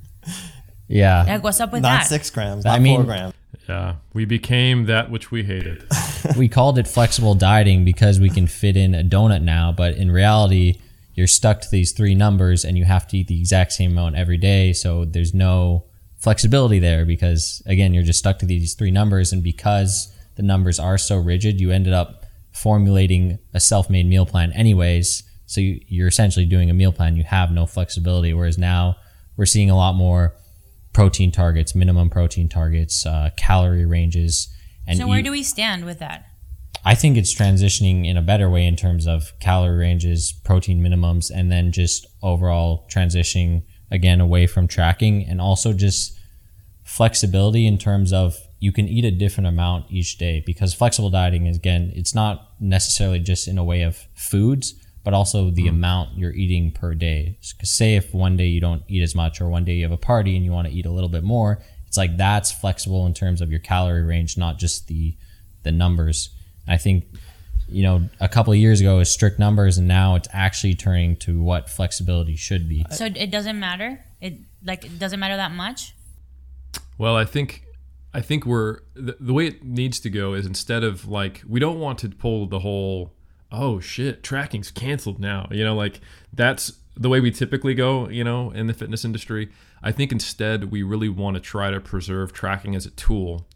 Yeah, Like, what's up with that? Not six grams, I not mean- four grams. Yeah, we became that which we hated. we called it flexible dieting because we can fit in a donut now, but in reality, you're stuck to these three numbers and you have to eat the exact same amount every day. So there's no flexibility there because again, you're just stuck to these three numbers, and because the numbers are so rigid, you ended up formulating a self-made meal plan anyways So you, you're essentially doing a meal plan. You have no flexibility. Whereas now we're seeing a lot more protein targets, minimum protein targets, uh, calorie ranges. And So where eat- do we stand with that? I think it's transitioning in a better way in terms of calorie ranges, protein minimums, and then just overall transitioning again away from tracking and also just flexibility in terms of you can eat a different amount each day because flexible dieting is again it's not necessarily just in a way of foods but also the hmm. amount you're eating per day 'Cause say if one day you don't eat as much or one day you have a party and you want to eat a little bit more it's like that's flexible in terms of your calorie range not just the the numbers i think you know a couple of years ago it was strict numbers and now it's actually turning to what flexibility should be So it doesn't matter. It like it doesn't matter that much. Well, I think I think we're the, the way it needs to go is instead of like we don't want to pull the whole oh shit tracking's canceled now you know like that's the way we typically go you know in the fitness industry. I think instead we really want to try to preserve tracking as a tool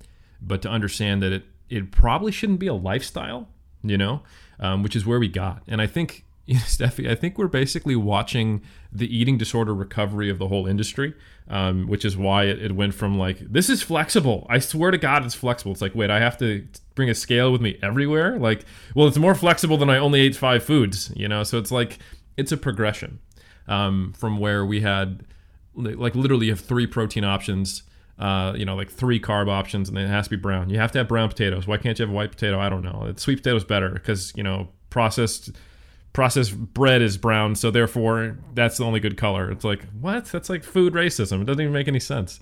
but to understand that it it probably shouldn't be a lifestyle you know um, which is where we got. And i think you know, Steffi, I think we're basically watching the eating disorder recovery of the whole industry, um, which is why it, it went from like, this is flexible. I swear to God, it's flexible. It's like, wait, I have to bring a scale with me everywhere? Like, well, it's more flexible than I only ate five foods, you know? So it's like, it's a progression um, from where we had, like, literally you have three protein options. Uh, you know, like three carb options, and then it has to be brown. You have to have brown potatoes. Why can't you have a white potato? I don't know. Sweet potato's better because you know processed processed bread is brown, so therefore that's the only good color. It's like what? That's like food racism. It doesn't even make any sense.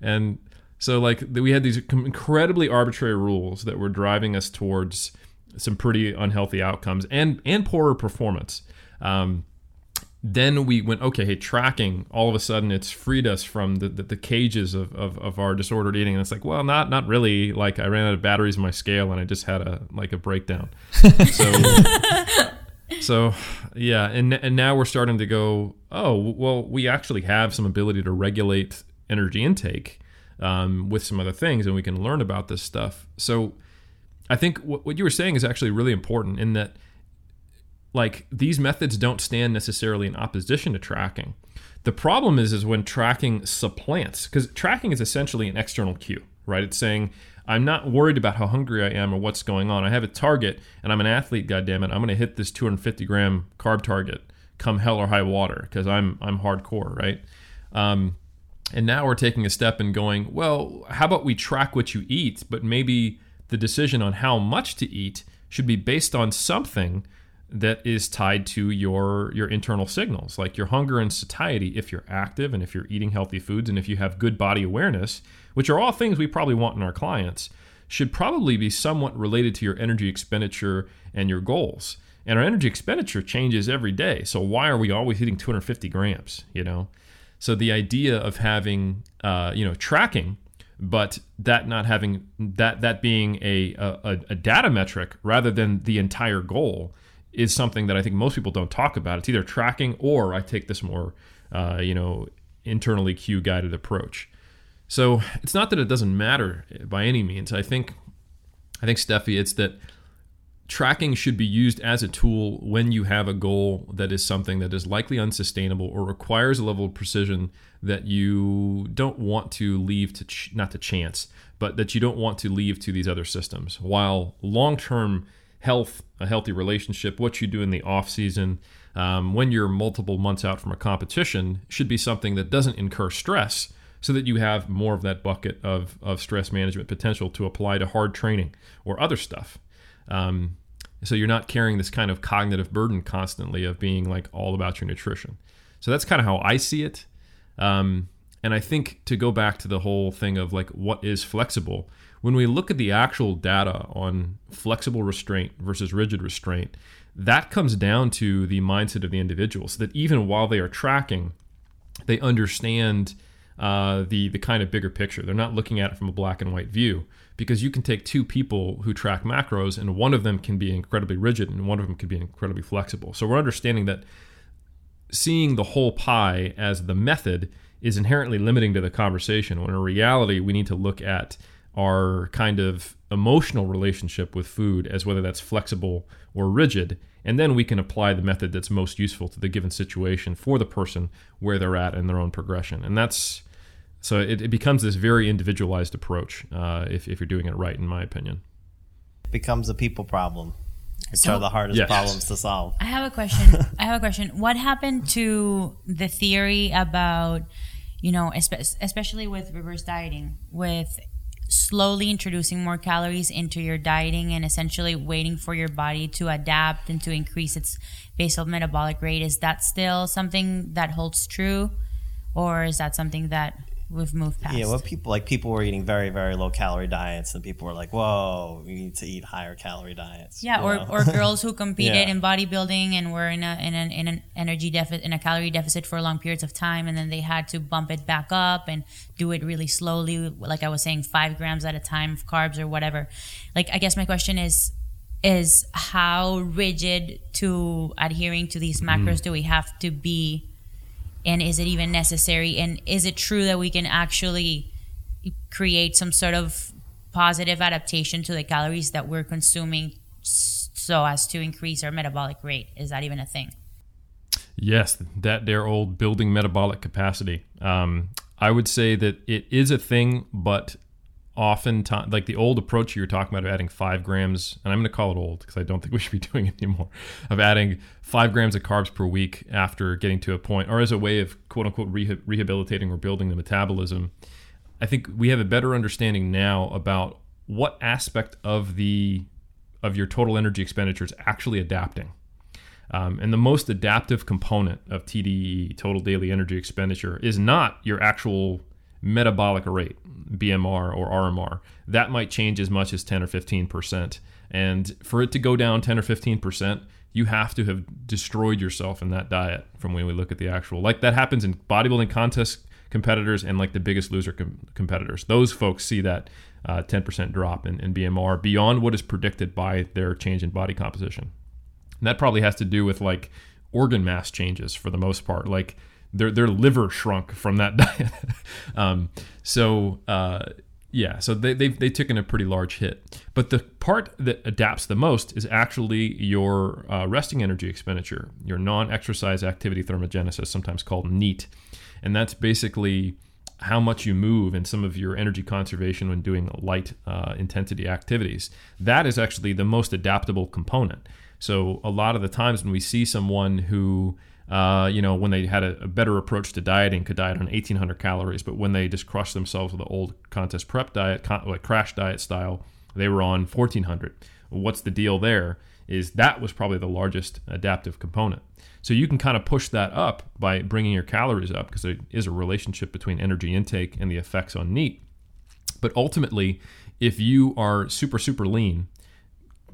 And so like we had these incredibly arbitrary rules that were driving us towards some pretty unhealthy outcomes and and poorer performance. Um, then we went okay hey tracking all of a sudden it's freed us from the, the, the cages of, of, of our disordered eating and it's like well not not really like i ran out of batteries in my scale and i just had a like a breakdown so so yeah and, and now we're starting to go oh well we actually have some ability to regulate energy intake um, with some other things and we can learn about this stuff so i think what, what you were saying is actually really important in that like these methods don't stand necessarily in opposition to tracking. The problem is is when tracking supplants because tracking is essentially an external cue, right? It's saying I'm not worried about how hungry I am or what's going on. I have a target and I'm an athlete. God damn it, I'm going to hit this 250 gram carb target, come hell or high water, because I'm I'm hardcore, right? Um, and now we're taking a step and going, well, how about we track what you eat, but maybe the decision on how much to eat should be based on something that is tied to your your internal signals like your hunger and satiety if you're active and if you're eating healthy foods and if you have good body awareness which are all things we probably want in our clients should probably be somewhat related to your energy expenditure and your goals. And our energy expenditure changes every day. So why are we always hitting 250 grams you know? So the idea of having uh, you know tracking but that not having that that being a, a a data metric rather than the entire goal is something that I think most people don't talk about. It's either tracking or I take this more, uh, you know, internally cue guided approach. So it's not that it doesn't matter by any means. I think, I think Steffi, it's that tracking should be used as a tool when you have a goal that is something that is likely unsustainable or requires a level of precision that you don't want to leave to ch- not to chance, but that you don't want to leave to these other systems. While long-term health, a healthy relationship, what you do in the off season, um, when you're multiple months out from a competition, should be something that doesn't incur stress, so that you have more of that bucket of of stress management potential to apply to hard training or other stuff. Um, so you're not carrying this kind of cognitive burden constantly of being like all about your nutrition. So that's kind of how I see it. Um, and I think to go back to the whole thing of like what is flexible, when we look at the actual data on flexible restraint versus rigid restraint, that comes down to the mindset of the individual. So that even while they are tracking, they understand uh, the the kind of bigger picture. They're not looking at it from a black and white view because you can take two people who track macros and one of them can be incredibly rigid and one of them can be incredibly flexible. So we're understanding that seeing the whole pie as the method is inherently limiting to the conversation when in reality we need to look at our kind of emotional relationship with food as whether that's flexible or rigid. And then we can apply the method that's most useful to the given situation for the person where they're at in their own progression. And that's so it, it becomes this very individualized approach uh, if, if you're doing it right, in my opinion. It becomes a people problem, which So- are the hardest Yes. problems to solve. I have a question. I have a question. What happened to the theory about, you know, especially with reverse dieting, with slowly introducing more calories into your dieting and essentially waiting for your body to adapt and to increase its basal metabolic rate? Is that still something that holds true, or is that something that we've moved past? Yeah, what people like people were eating very very low calorie diets, and people were like, "Whoa, we need to eat higher calorie diets." Yeah, or, know? or girls who competed Yeah. in bodybuilding and were in a in an in an energy deficit in a calorie deficit for long periods of time, and then they had to bump it back up and do it really slowly, like I was saying, five grams at a time of carbs or whatever. Like, I guess my question is is how rigid to adhering to these macros mm. do we have to be, and is it even necessary? And is it true that we can actually create some sort of positive adaptation to the calories that we're consuming so as to increase our metabolic rate. Is that even a thing? Yes, that their old building metabolic capacity. Um, I would say that it is a thing, but oftentimes, like the old approach you were talking about of adding five grams, and I'm going to call it old because I don't think we should be doing it anymore, of adding five grams of carbs per week after getting to a point, or as a way of quote unquote reha- rehabilitating or building the metabolism. I think we have a better understanding now about what aspect of the of your total energy expenditure is actually adapting. Um, and the most adaptive component of TDE, total daily energy expenditure, is not your actual metabolic rate, BMR or RMR. That might change as much as 10 or 15%. And for it to go down 10 or 15%, you have to have destroyed yourself in that diet from when we look at the actual. Like that happens in bodybuilding contest competitors and like the biggest loser com- competitors. Those folks see that uh, 10% drop in, in BMR beyond what is predicted by their change in body composition. And that probably has to do with like organ mass changes for the most part. Like their their liver shrunk from that diet. um, so uh, yeah, so they they've, they took in a pretty large hit. But the part that adapts the most is actually your uh, resting energy expenditure, your non-exercise activity thermogenesis, sometimes called NEAT, and that's basically how much you move and some of your energy conservation when doing light uh, intensity activities. That is actually the most adaptable component. So a lot of the times when we see someone who, uh, you know, when they had a, a better approach to dieting, could diet on 1,800 calories, but when they just crushed themselves with the old contest prep diet, con- like crash diet style, they were on 1,400. What's the deal there? Is that was probably the largest adaptive component. So you can kind of push that up by bringing your calories up because there is a relationship between energy intake and the effects on NEAT. But ultimately, if you are super, super lean,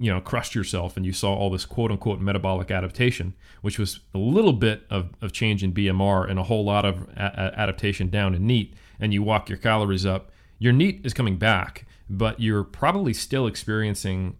you know, crushed yourself and you saw all this quote unquote metabolic adaptation, which was a little bit of, of change in BMR and a whole lot of a- adaptation down in NEAT, and you walk your calories up, your NEAT is coming back, but you're probably still experiencing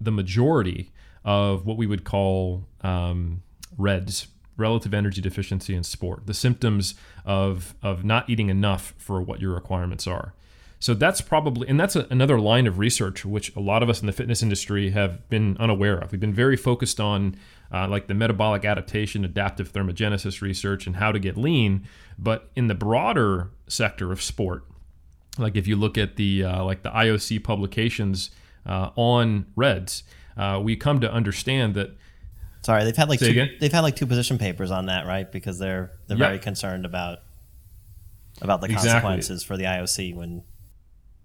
the majority of what we would call um, REDS, relative energy deficiency in sport, the symptoms of, of not eating enough for what your requirements are. So that's probably, and that's a, another line of research which a lot of us in the fitness industry have been unaware of. We've been very focused on uh, like the metabolic adaptation, adaptive thermogenesis research, and how to get lean. But in the broader sector of sport, like if you look at the uh, like the IOC publications uh, on REDS, uh, we come to understand that Sorry, they've had like two, again? they've had like two position papers on that, right? Because they're they're Yep. very concerned about about the Exactly. consequences for the IOC when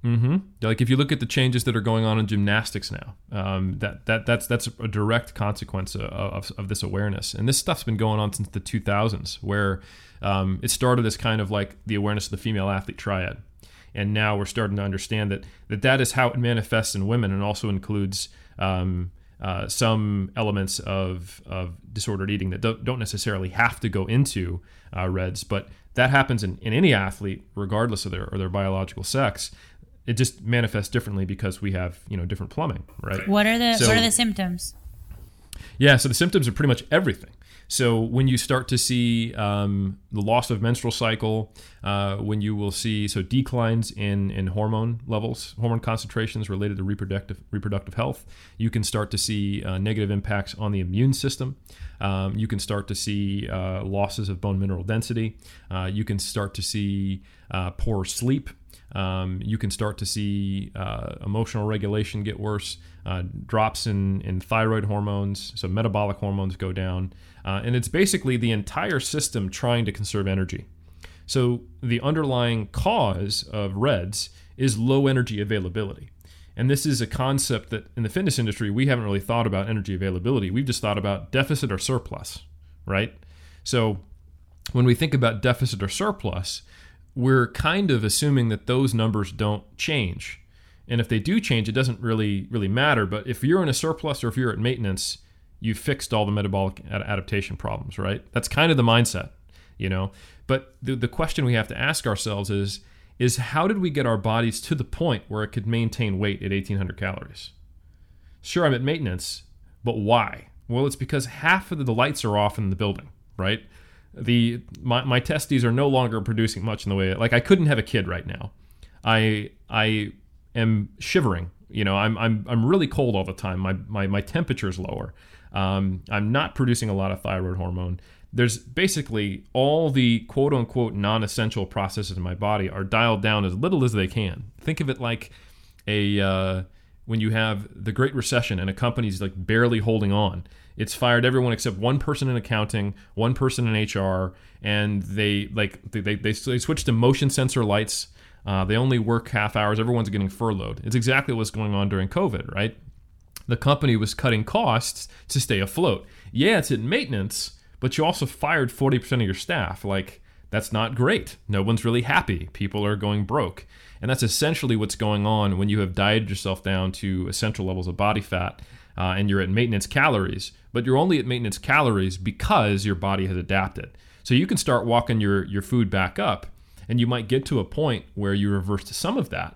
hmm Like if you look at the changes that are going on in gymnastics now, um, that that that's that's a direct consequence of, of, of this awareness. And this stuff's been going on since the 2000s, where um, it started as kind of like the awareness of the female athlete triad, and now we're starting to understand that that that is how it manifests in women, and also includes. Um, uh, some elements of, of disordered eating that don't, don't necessarily have to go into uh, REDS, but that happens in, in any athlete, regardless of their or their biological sex. It just manifests differently because we have you know different plumbing, right? What are the So- What are the symptoms? Yeah, so the symptoms are pretty much everything. So when you start to see um, the loss of menstrual cycle, uh, when you will see so declines in in hormone levels, hormone concentrations related to reproductive reproductive health, you can start to see uh, negative impacts on the immune system. Um, you can start to see uh, losses of bone mineral density. Uh, you can start to see uh, poor sleep. Um, you can start to see uh, emotional regulation get worse, uh, drops in, in thyroid hormones, so metabolic hormones go down. Uh, and it's basically the entire system trying to conserve energy. So the underlying cause of RED-S is low energy availability. And this is a concept that in the fitness industry, we haven't really thought about energy availability. We've just thought about deficit or surplus, right? So when we think about deficit or surplus, we're kind of assuming that those numbers don't change. And if they do change, it doesn't really really matter. But if you're in a surplus or if you're at maintenance, you've fixed all the metabolic adaptation problems, right? That's kind of the mindset, you know. But the, the question we have to ask ourselves is is how did we get our bodies to the point where it could maintain weight at 1800 calories? Sure, I'm at maintenance, but why? Well, it's because half of the lights are off in the building, right? The my, my testes are no longer producing much in the way like I couldn't have a kid right now. I I am shivering. You know, I'm I'm I'm really cold all the time. My my my temperature is lower. Um, I'm not producing a lot of thyroid hormone there's basically all the quote unquote non essential processes in my body are dialed down as little as they can. Think of it like a uh, when you have the Great Recession and a company's like barely holding on. It's fired everyone except one person in accounting, one person in HR, and they like they they, they, they switch to motion sensor lights. Uh, they only work half hours. Everyone's getting furloughed. It's exactly what's going on during COVID, right? The company was cutting costs to stay afloat. Yeah, it's in maintenance, but you also fired 40% of your staff. Like, that's not great. No one's really happy. People are going broke. And that's essentially what's going on when you have dieted yourself down to essential levels of body fat uh, and you're at maintenance calories. But you're only at maintenance calories because your body has adapted. So you can start walking your, your food back up and you might get to a point where you reverse to some of that.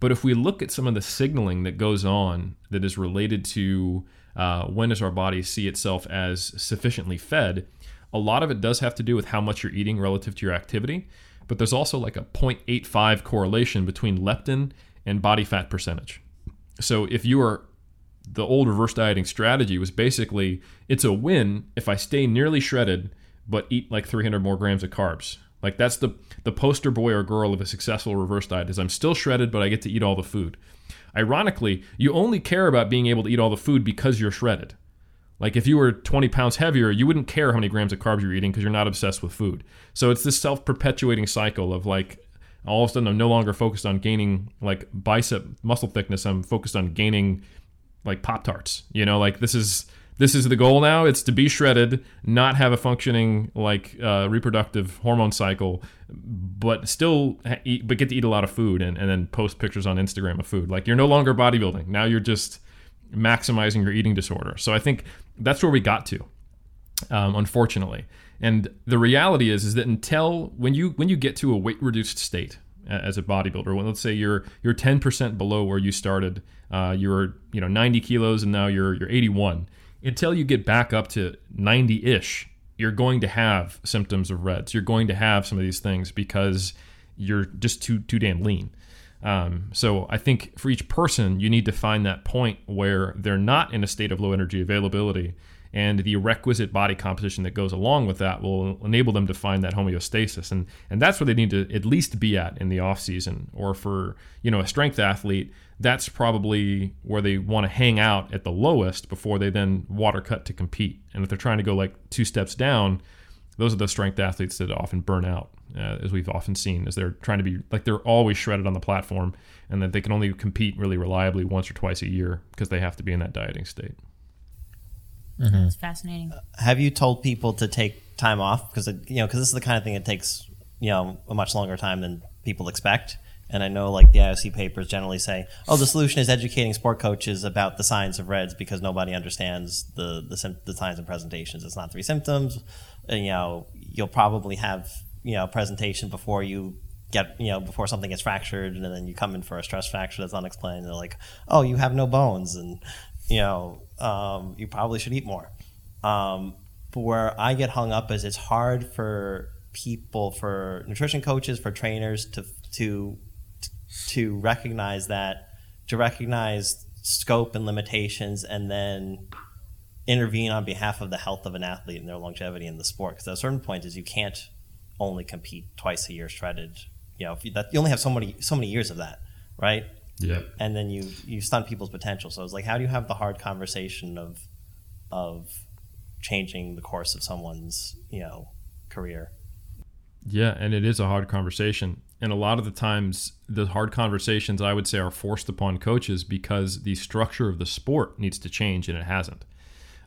But if we look at some of the signaling that goes on that is related to uh, when does our body see itself as sufficiently fed? A lot of it does have to do with how much you're eating relative to your activity, but there's also like a 0.85 correlation between leptin and body fat percentage. So if you are the old reverse dieting strategy was basically it's a win if I stay nearly shredded but eat like 300 more grams of carbs. Like that's the the poster boy or girl of a successful reverse diet is I'm still shredded but I get to eat all the food. Ironically, you only care about being able to eat all the food because you're shredded. Like if you were 20 pounds heavier, you wouldn't care how many grams of carbs you're eating because you're not obsessed with food. So it's this self-perpetuating cycle of like all of a sudden I'm no longer focused on gaining like bicep muscle thickness. I'm focused on gaining like Pop Tarts. You know, like this is this is the goal now. It's to be shredded, not have a functioning like uh, reproductive hormone cycle, but still eat, but get to eat a lot of food and, and then post pictures on Instagram of food. Like you're no longer bodybuilding. Now you're just maximizing your eating disorder. So I think that's where we got to, um, unfortunately. And the reality is, is that until when you when you get to a weight reduced state as a bodybuilder, when let's say you're you're 10% below where you started, uh, you're you know 90 kilos and now you're you're 81 until you get back up to 90 ish, you're going to have symptoms of RED-S. You're going to have some of these things because you're just too too damn lean. Um, so I think for each person, you need to find that point where they're not in a state of low energy availability, and the requisite body composition that goes along with that will enable them to find that homeostasis, and and that's where they need to at least be at in the off season. Or for you know a strength athlete, that's probably where they want to hang out at the lowest before they then water cut to compete. And if they're trying to go like two steps down, those are the strength athletes that often burn out, uh, as we've often seen, as they're trying to be like they're always shredded on the platform, and that they can only compete really reliably once or twice a year because they have to be in that dieting state. Mm-hmm. It's fascinating. Have you told people to take time off because you know because this is the kind of thing that takes you know a much longer time than people expect? And I know like the IOC papers generally say, oh, the solution is educating sport coaches about the signs of RED-S because nobody understands the the, the signs and presentations. It's not three symptoms. And, you know, you'll probably have you know a presentation before you get you know before something gets fractured, and then you come in for a stress fracture that's unexplained. They're like, oh, you have no bones, and you know. Um, you probably should eat more. Um, but where I get hung up is it's hard for people, for nutrition coaches, for trainers to to to recognize that, to recognize scope and limitations, and then intervene on behalf of the health of an athlete and their longevity in the sport. Because at a certain point, is you can't only compete twice a year shredded. You know, if you, that, you only have so many so many years of that, right? Yeah. and then you you stunt people's potential. So it's like, how do you have the hard conversation of of changing the course of someone's you know career? Yeah, and it is a hard conversation. And a lot of the times, the hard conversations I would say are forced upon coaches because the structure of the sport needs to change and it hasn't.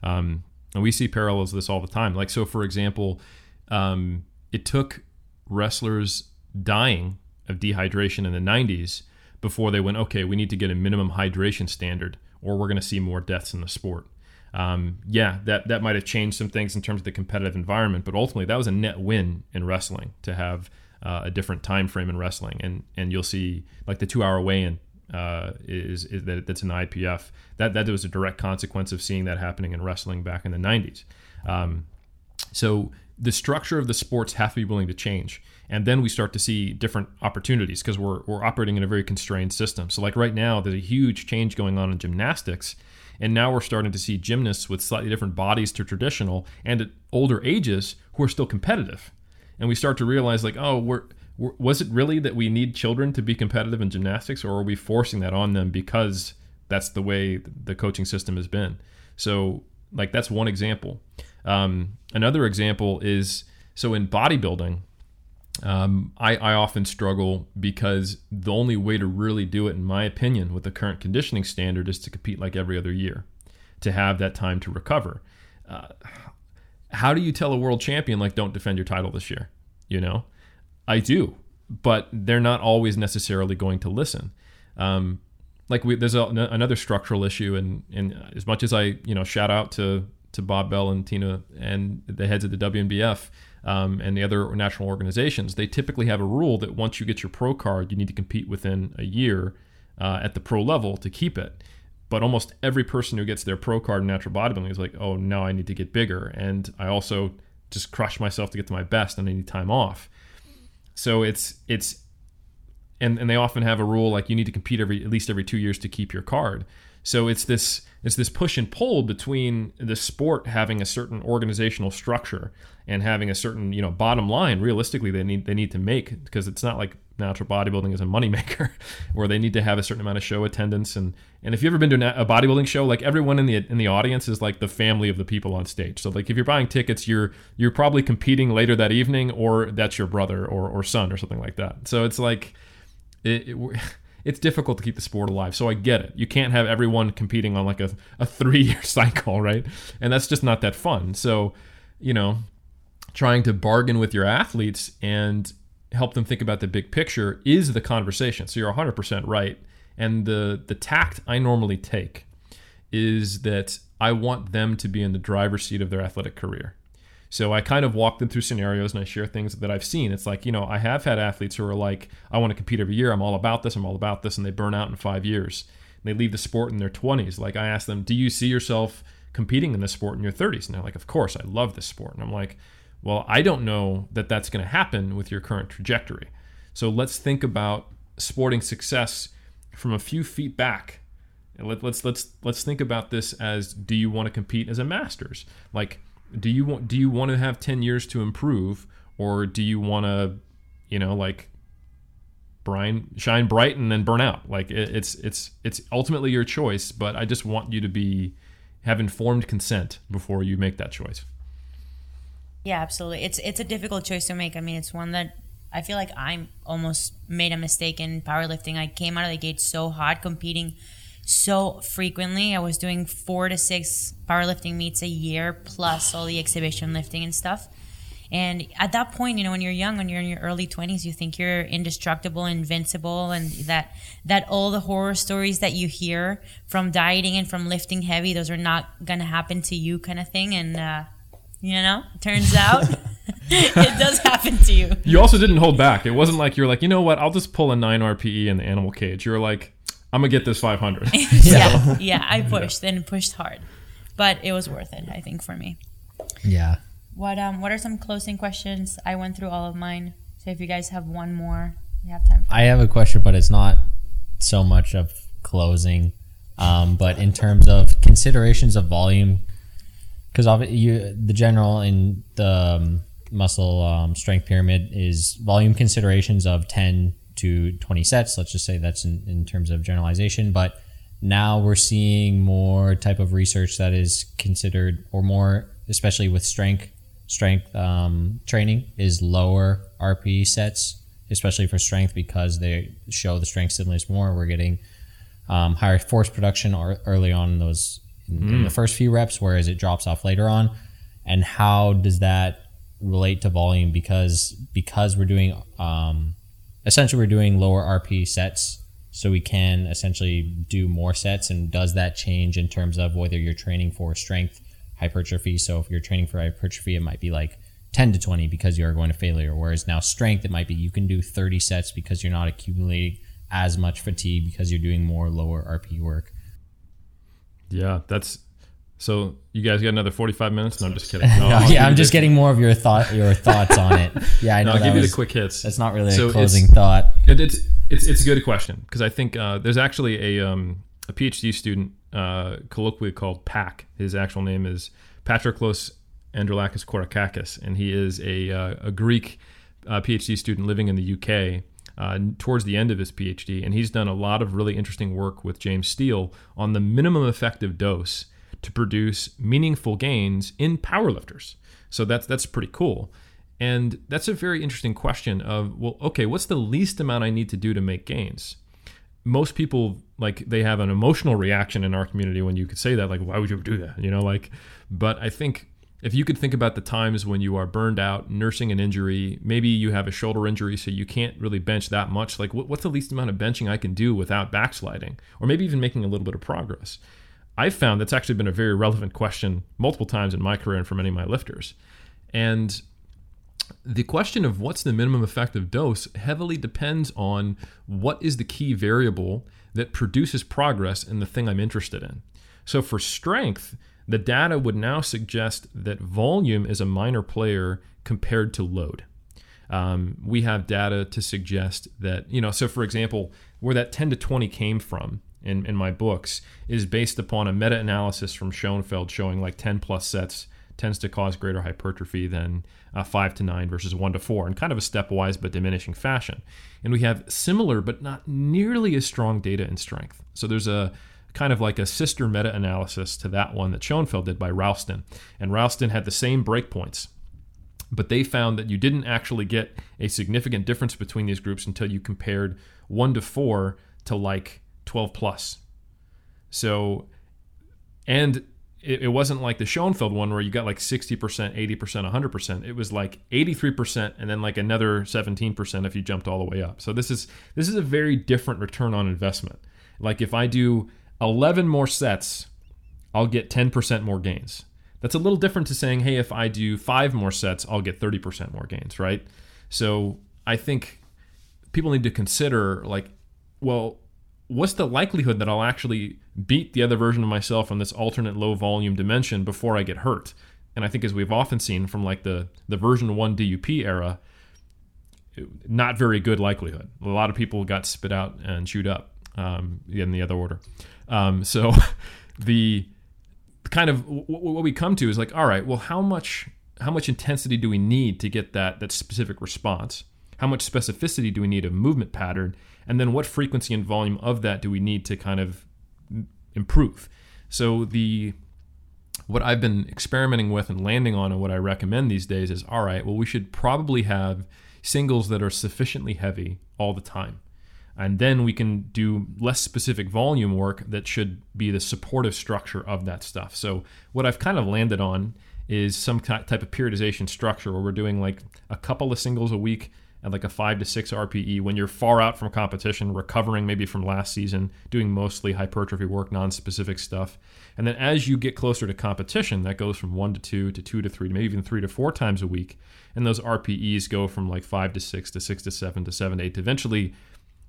Um, and we see parallels this all the time. Like, so for example, um, it took wrestlers dying of dehydration in the 90s before they went, okay, we need to get a minimum hydration standard or we're going to see more deaths in the sport. Um, yeah, that, that might have changed some things in terms of the competitive environment, but ultimately that was a net win in wrestling to have uh, a different time frame in wrestling. And and you'll see like the two hour weigh in uh, is, is that that's an IPF. That that was a direct consequence of seeing that happening in wrestling back in the 90s. Um, so the structure of the sports have to be willing to change. And then we start to see different opportunities because we're, we're operating in a very constrained system. So, like right now, there's a huge change going on in gymnastics. And now we're starting to see gymnasts with slightly different bodies to traditional and at older ages who are still competitive. And we start to realize, like, oh, we're, was it really that we need children to be competitive in gymnastics, or are we forcing that on them because that's the way the coaching system has been? So, like, that's one example. Um, another example is so in bodybuilding, um, I, I often struggle because the only way to really do it, in my opinion, with the current conditioning standard is to compete like every other year, to have that time to recover. Uh, how do you tell a world champion, like, don't defend your title this year? You know, I do, but they're not always necessarily going to listen. Um, like we, there's another structural issue, and, and as much as I, you know, shout out to to Bob Bell and Tina and the heads of the WNBF um, and the other national organizations, they typically have a rule that once you get your pro card, you need to compete within a year uh, at the pro level to keep it. But almost every person who gets their pro card in natural bodybuilding is like, oh, now I need to get bigger. And I also just crush myself to get to my best and I need time off. So it's, it's, and, and they often have a rule like you need to compete every at least every two years to keep your card. So it's this it's this push and pull between the sport having a certain organizational structure and having a certain you know bottom line. Realistically, they need they need to make because it's not like natural bodybuilding is a moneymaker where they need to have a certain amount of show attendance and and if you've ever been to a bodybuilding show like everyone in the in the audience is like the family of the people on stage so like if you're buying tickets you're you're probably competing later that evening or that's your brother or, or son or something like that so it's like it, it it's difficult to keep the sport alive. So I get it. You can't have everyone competing on like a, a three year cycle, right? And that's just not that fun. So, you know, trying to bargain with your athletes and help them think about the big picture is the conversation. So you're 100% right. And the, the tact I normally take is that I want them to be in the driver's seat of their athletic career. So I kind of walk them through scenarios and I share things that I've seen. It's like, you know, I have had athletes who are like, I want to compete every year. I'm all about this. I'm all about this. And they burn out in five years. And they leave the sport in their 20s. Like I ask them, do you see yourself competing in this sport in your 30s? And they're like, of course, I love this sport. And I'm like, well, I don't know that that's going to happen with your current trajectory. So let's think about sporting success from a few feet back. Let, let's let's let's think about this as do you want to compete as a masters? Like do you want do you want to have 10 years to improve or do you want to you know like brine shine bright and then burn out like it, it's it's it's ultimately your choice but i just want you to be have informed consent before you make that choice Yeah, absolutely. It's it's a difficult choice to make. I mean, it's one that I feel like I almost made a mistake in powerlifting. I came out of the gate so hot, competing so frequently. I was doing four to six powerlifting meets a year, plus all the exhibition lifting and stuff. And at that point, you know, when you're young, when you're in your early 20s, you think you're indestructible, invincible, and that that all the horror stories that you hear from dieting and from lifting heavy, those are not gonna happen to you, kind of thing. And uh, you know, turns out it does happen to you. you also didn't hold back it wasn't like you're like you know what i'll just pull a 9 rpe in the animal cage you're like i'm gonna get this 500 yeah, yeah. I pushed and pushed hard. but it was worth it. I think for me. Yeah. What um what are some closing questions? I went through all of mine. So if you guys have one more, we have time. For I have a question, but it's not so much of closing, um, but in terms of considerations of volume, because you the general in the um, muscle um, strength pyramid is volume considerations of ten to twenty sets. Let's just say that's in, in terms of generalization, but now we're seeing more type of research that is considered or more especially with strength strength um, training is lower rp sets especially for strength because they show the strength stimulus more we're getting um, higher force production or early on in those in, in the first few reps whereas it drops off later on? And how does that relate to volume? Because because we're doing um, essentially we're doing lower rp sets so we can essentially do more sets. And does that change in terms of whether you're training for strength hypertrophy? So if you're training for hypertrophy it might be like 10 to 20 because you are going to failure whereas now strength it might be you can do 30 sets because you're not accumulating as much fatigue because you're doing more lower rp work Yeah, that's so. You guys got another forty-five minutes? No, I'm just kidding. No, No, yeah i'm just getting more of your thought your thoughts on it yeah i know No, I'll give you the quick hits. that's not really So a it's- closing thought It, it's it's it's a good question because I think uh, there's actually a um, a PhD student uh, colloquially called PAC. His actual name is Patroklos Androulakis Korakakis, and he is a uh, a Greek uh, PhD student living in the UK. Uh, towards the end of his PhD, and he's done a lot of really interesting work with James Steele on the minimum effective dose to produce meaningful gains in powerlifters. So that's that's pretty cool. And that's a very interesting question of, well, okay, what's the least amount I need to do to make gains? Most people like they have an emotional reaction in our community when you could say that, like, why would you do that? You know, like, but I think if you could think about the times when you are burned out, nursing an injury, maybe you have a shoulder injury, so you can't really bench that much. Like, what's the least amount of benching I can do without backsliding, or maybe even making a little bit of progress? I've found that's actually been a very relevant question multiple times in my career and for many of my lifters. And the question of what's the minimum effective dose heavily depends on what is the key variable that produces progress in the thing I'm interested in. So for strength, the data would now suggest that volume is a minor player compared to load. Um, we have data to suggest that, you know, so for example, where that 10 to 20 came from in, in my books is based upon a meta analysis from Schoenfeld showing like 10 plus sets tends to cause greater hypertrophy than uh, 5 to 9 versus 1 to 4 in kind of a stepwise but diminishing fashion. And we have similar but not nearly as strong data in strength. So there's a kind of like a sister meta analysis to that one that Schoenfeld did by Ralston. And Ralston had the same breakpoints but they found that you didn't actually get a significant difference between these groups until you compared 1 to 4 to like 12 plus. So, and it, it wasn't like the Schoenfeld one where you got like 60%, 80%, 100%. It was like 83% and then like another 17% if you jumped all the way up. So this is this is a very different return on investment. Like if I do 11 more sets, I'll get 10% more gains. That's a little different to saying, hey, if I do five more sets, I'll get 30% more gains, right? So I think people need to consider, like, well, what's the likelihood that I'll actually beat the other version of myself on this alternate low volume dimension before I get hurt? And I think, as we've often seen from like the, the version one DUP era, not very good likelihood. A lot of people got spit out and chewed up um, in the other order. Um, so the kind of w- w- what we come to is like, all right, well, how much how much intensity do we need to get that that specific response? How much specificity do we need of movement pattern? And then what frequency and volume of that do we need to kind of improve? So the what I've been experimenting with and landing on and what I recommend these days is all right, well, we should probably have singles that are sufficiently heavy all the time. And then we can do less specific volume work that should be the supportive structure of that stuff. So, what I've kind of landed on is some type of periodization structure where we're doing like a couple of singles a week at like a five to six RPE when you're far out from competition, recovering maybe from last season, doing mostly hypertrophy work, non specific stuff. And then as you get closer to competition, that goes from one to two to two to three, maybe even three to four times a week. And those RPEs go from like five to six to six to seven to seven to eight. To eventually,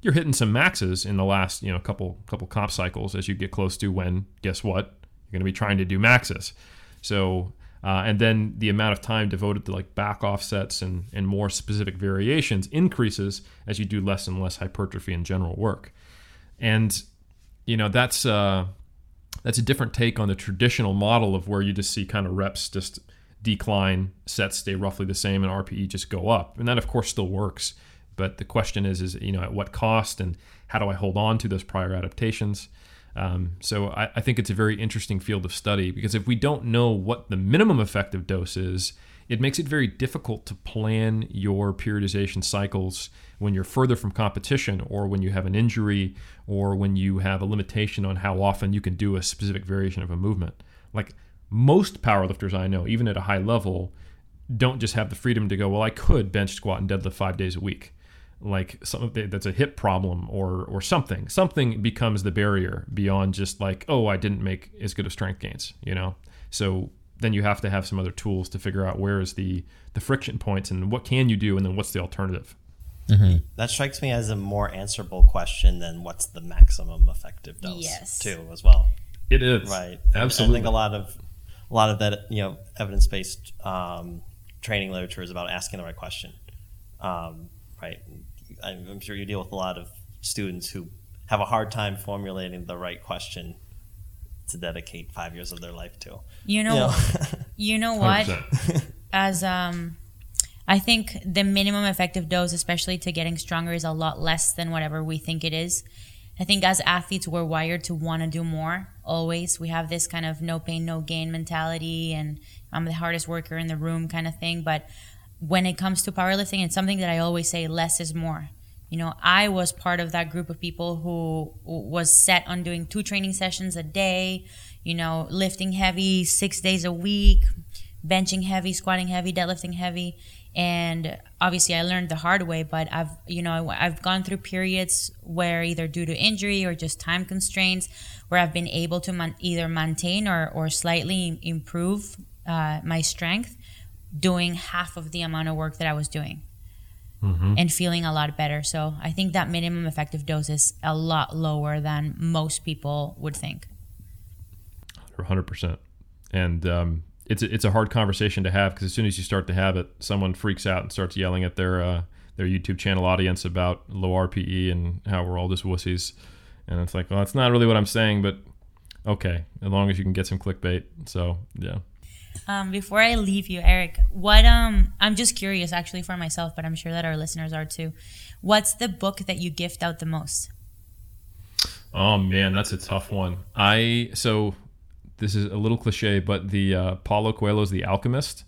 you're hitting some maxes in the last you know couple couple comp cycles as you get close to when guess what You're going to be trying to do maxes. So, uh, and then the amount of time devoted to like back-off sets and, and more specific variations increases as you do less and less hypertrophy and general work. And, you know, that's, uh, that's a different take on the traditional model of where you just see kind of reps just decline, sets stay roughly the same, and RPE just go up. And that, of course, still works. But the question is, is you know, at what cost, and how do I hold on to those prior adaptations? Um, so I, I, think it's a very interesting field of study because if we don't know what the minimum effective dose is, it makes it very difficult to plan your periodization cycles when you're further from competition or when you have an injury or when you have a limitation on how often you can do a specific variation of a movement. Like most powerlifters I know, even at a high level, don't just have the freedom to go, well, I could bench, squat, and deadlift five days a week like something that's a hip problem or or something. Something becomes the barrier beyond just like oh i didn't make as good of strength gains you know? So then you have to have some other tools to figure out where is the the friction points and what can you do and then what's the alternative. Mm-hmm. that strikes me as a more answerable question than what's the maximum effective dose yes. too as well. It is. Right. Absolutely i think a lot of a lot of that you know evidence-based um, training literature is about asking the right question um, right I'm sure you deal with a lot of students who have a hard time formulating the right question to dedicate five years of their life to. You know, you know, you know what? As um, I think the minimum effective dose, especially to getting stronger, is a lot less than whatever we think it is. I think as athletes, we're wired to want to do more. Always, we have this kind of no pain, no gain mentality, and I'm the hardest worker in the room kind of thing. But when it comes to powerlifting, it's something that I always say less is more. You know, I was part of that group of people who was set on doing two training sessions a day, you know, lifting heavy six days a week, benching heavy, squatting heavy, deadlifting heavy. And obviously, I learned the hard way, but I've, you know, I've gone through periods where either due to injury or just time constraints, where I've been able to either maintain or, or slightly improve uh, my strength doing half of the amount of work that I was doing mm-hmm. and feeling a lot better. So I think that minimum effective dose is a lot lower than most people would think. 100%. And um, it's, a, it's a hard conversation to have because as soon as you start to have it, someone freaks out and starts yelling at their, uh, their YouTube channel audience about low RPE and how we're all just wussies. And it's like, well, that's not really what I'm saying, but okay, as long as you can get some clickbait. So, yeah. Um, before I leave you, Eric, what um, I'm just curious actually for myself, but I'm sure that our listeners are too. What's the book that you gift out the most? Oh man, that's a tough one. I so this is a little cliche, but the uh, Paulo Coelho's The Alchemist,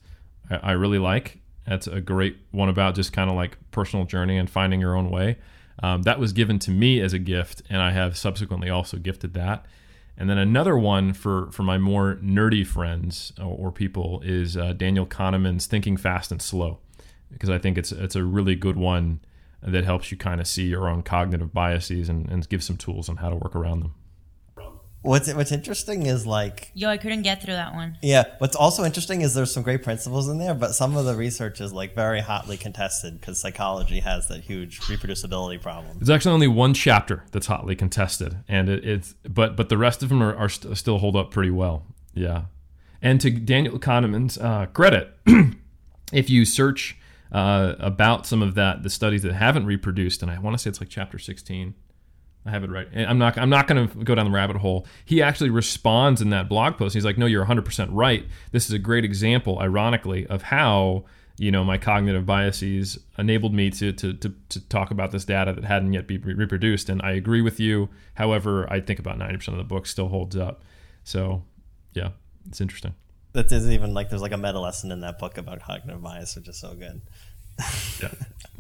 I, I really like. That's a great one about just kind of like personal journey and finding your own way. Um, that was given to me as a gift, and I have subsequently also gifted that. And then another one for, for my more nerdy friends or, or people is uh, Daniel Kahneman's Thinking Fast and Slow, because I think it's it's a really good one that helps you kind of see your own cognitive biases and, and give some tools on how to work around them. What's what's interesting is like yo, I couldn't get through that one. Yeah, what's also interesting is there's some great principles in there, but some of the research is like very hotly contested because psychology has that huge reproducibility problem. There's actually only one chapter that's hotly contested, and it, it's but but the rest of them are, are st- still hold up pretty well. Yeah, and to Daniel Kahneman's uh, credit, if you search uh, about some of that, the studies that haven't reproduced, and I want to say it's like chapter 16 I have it right. I'm not. I'm not going to go down the rabbit hole. He actually responds in that blog post. He's like, "No, you're 100 percent right. This is a great example, ironically, of how you know my cognitive biases enabled me to to to, to talk about this data that hadn't yet been reproduced." And I agree with you. However, I think about 90 percent of the book still holds up. So, yeah, it's interesting. That isn't even like there's like a meta lesson in that book about cognitive bias, which is so good. yeah.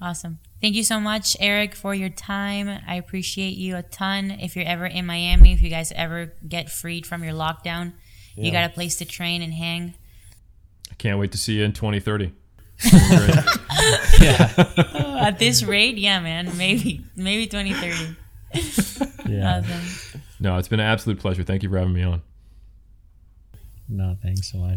Awesome. Thank you so much, Eric, for your time. I appreciate you a ton. If you're ever in Miami, if you guys ever get freed from your lockdown, yeah. you got a place to train and hang. I can't wait to see you in 2030. yeah. Oh, at this rate, yeah, man. Maybe, maybe 2030. yeah. Awesome. No, it's been an absolute pleasure. Thank you for having me on. No, thanks so much.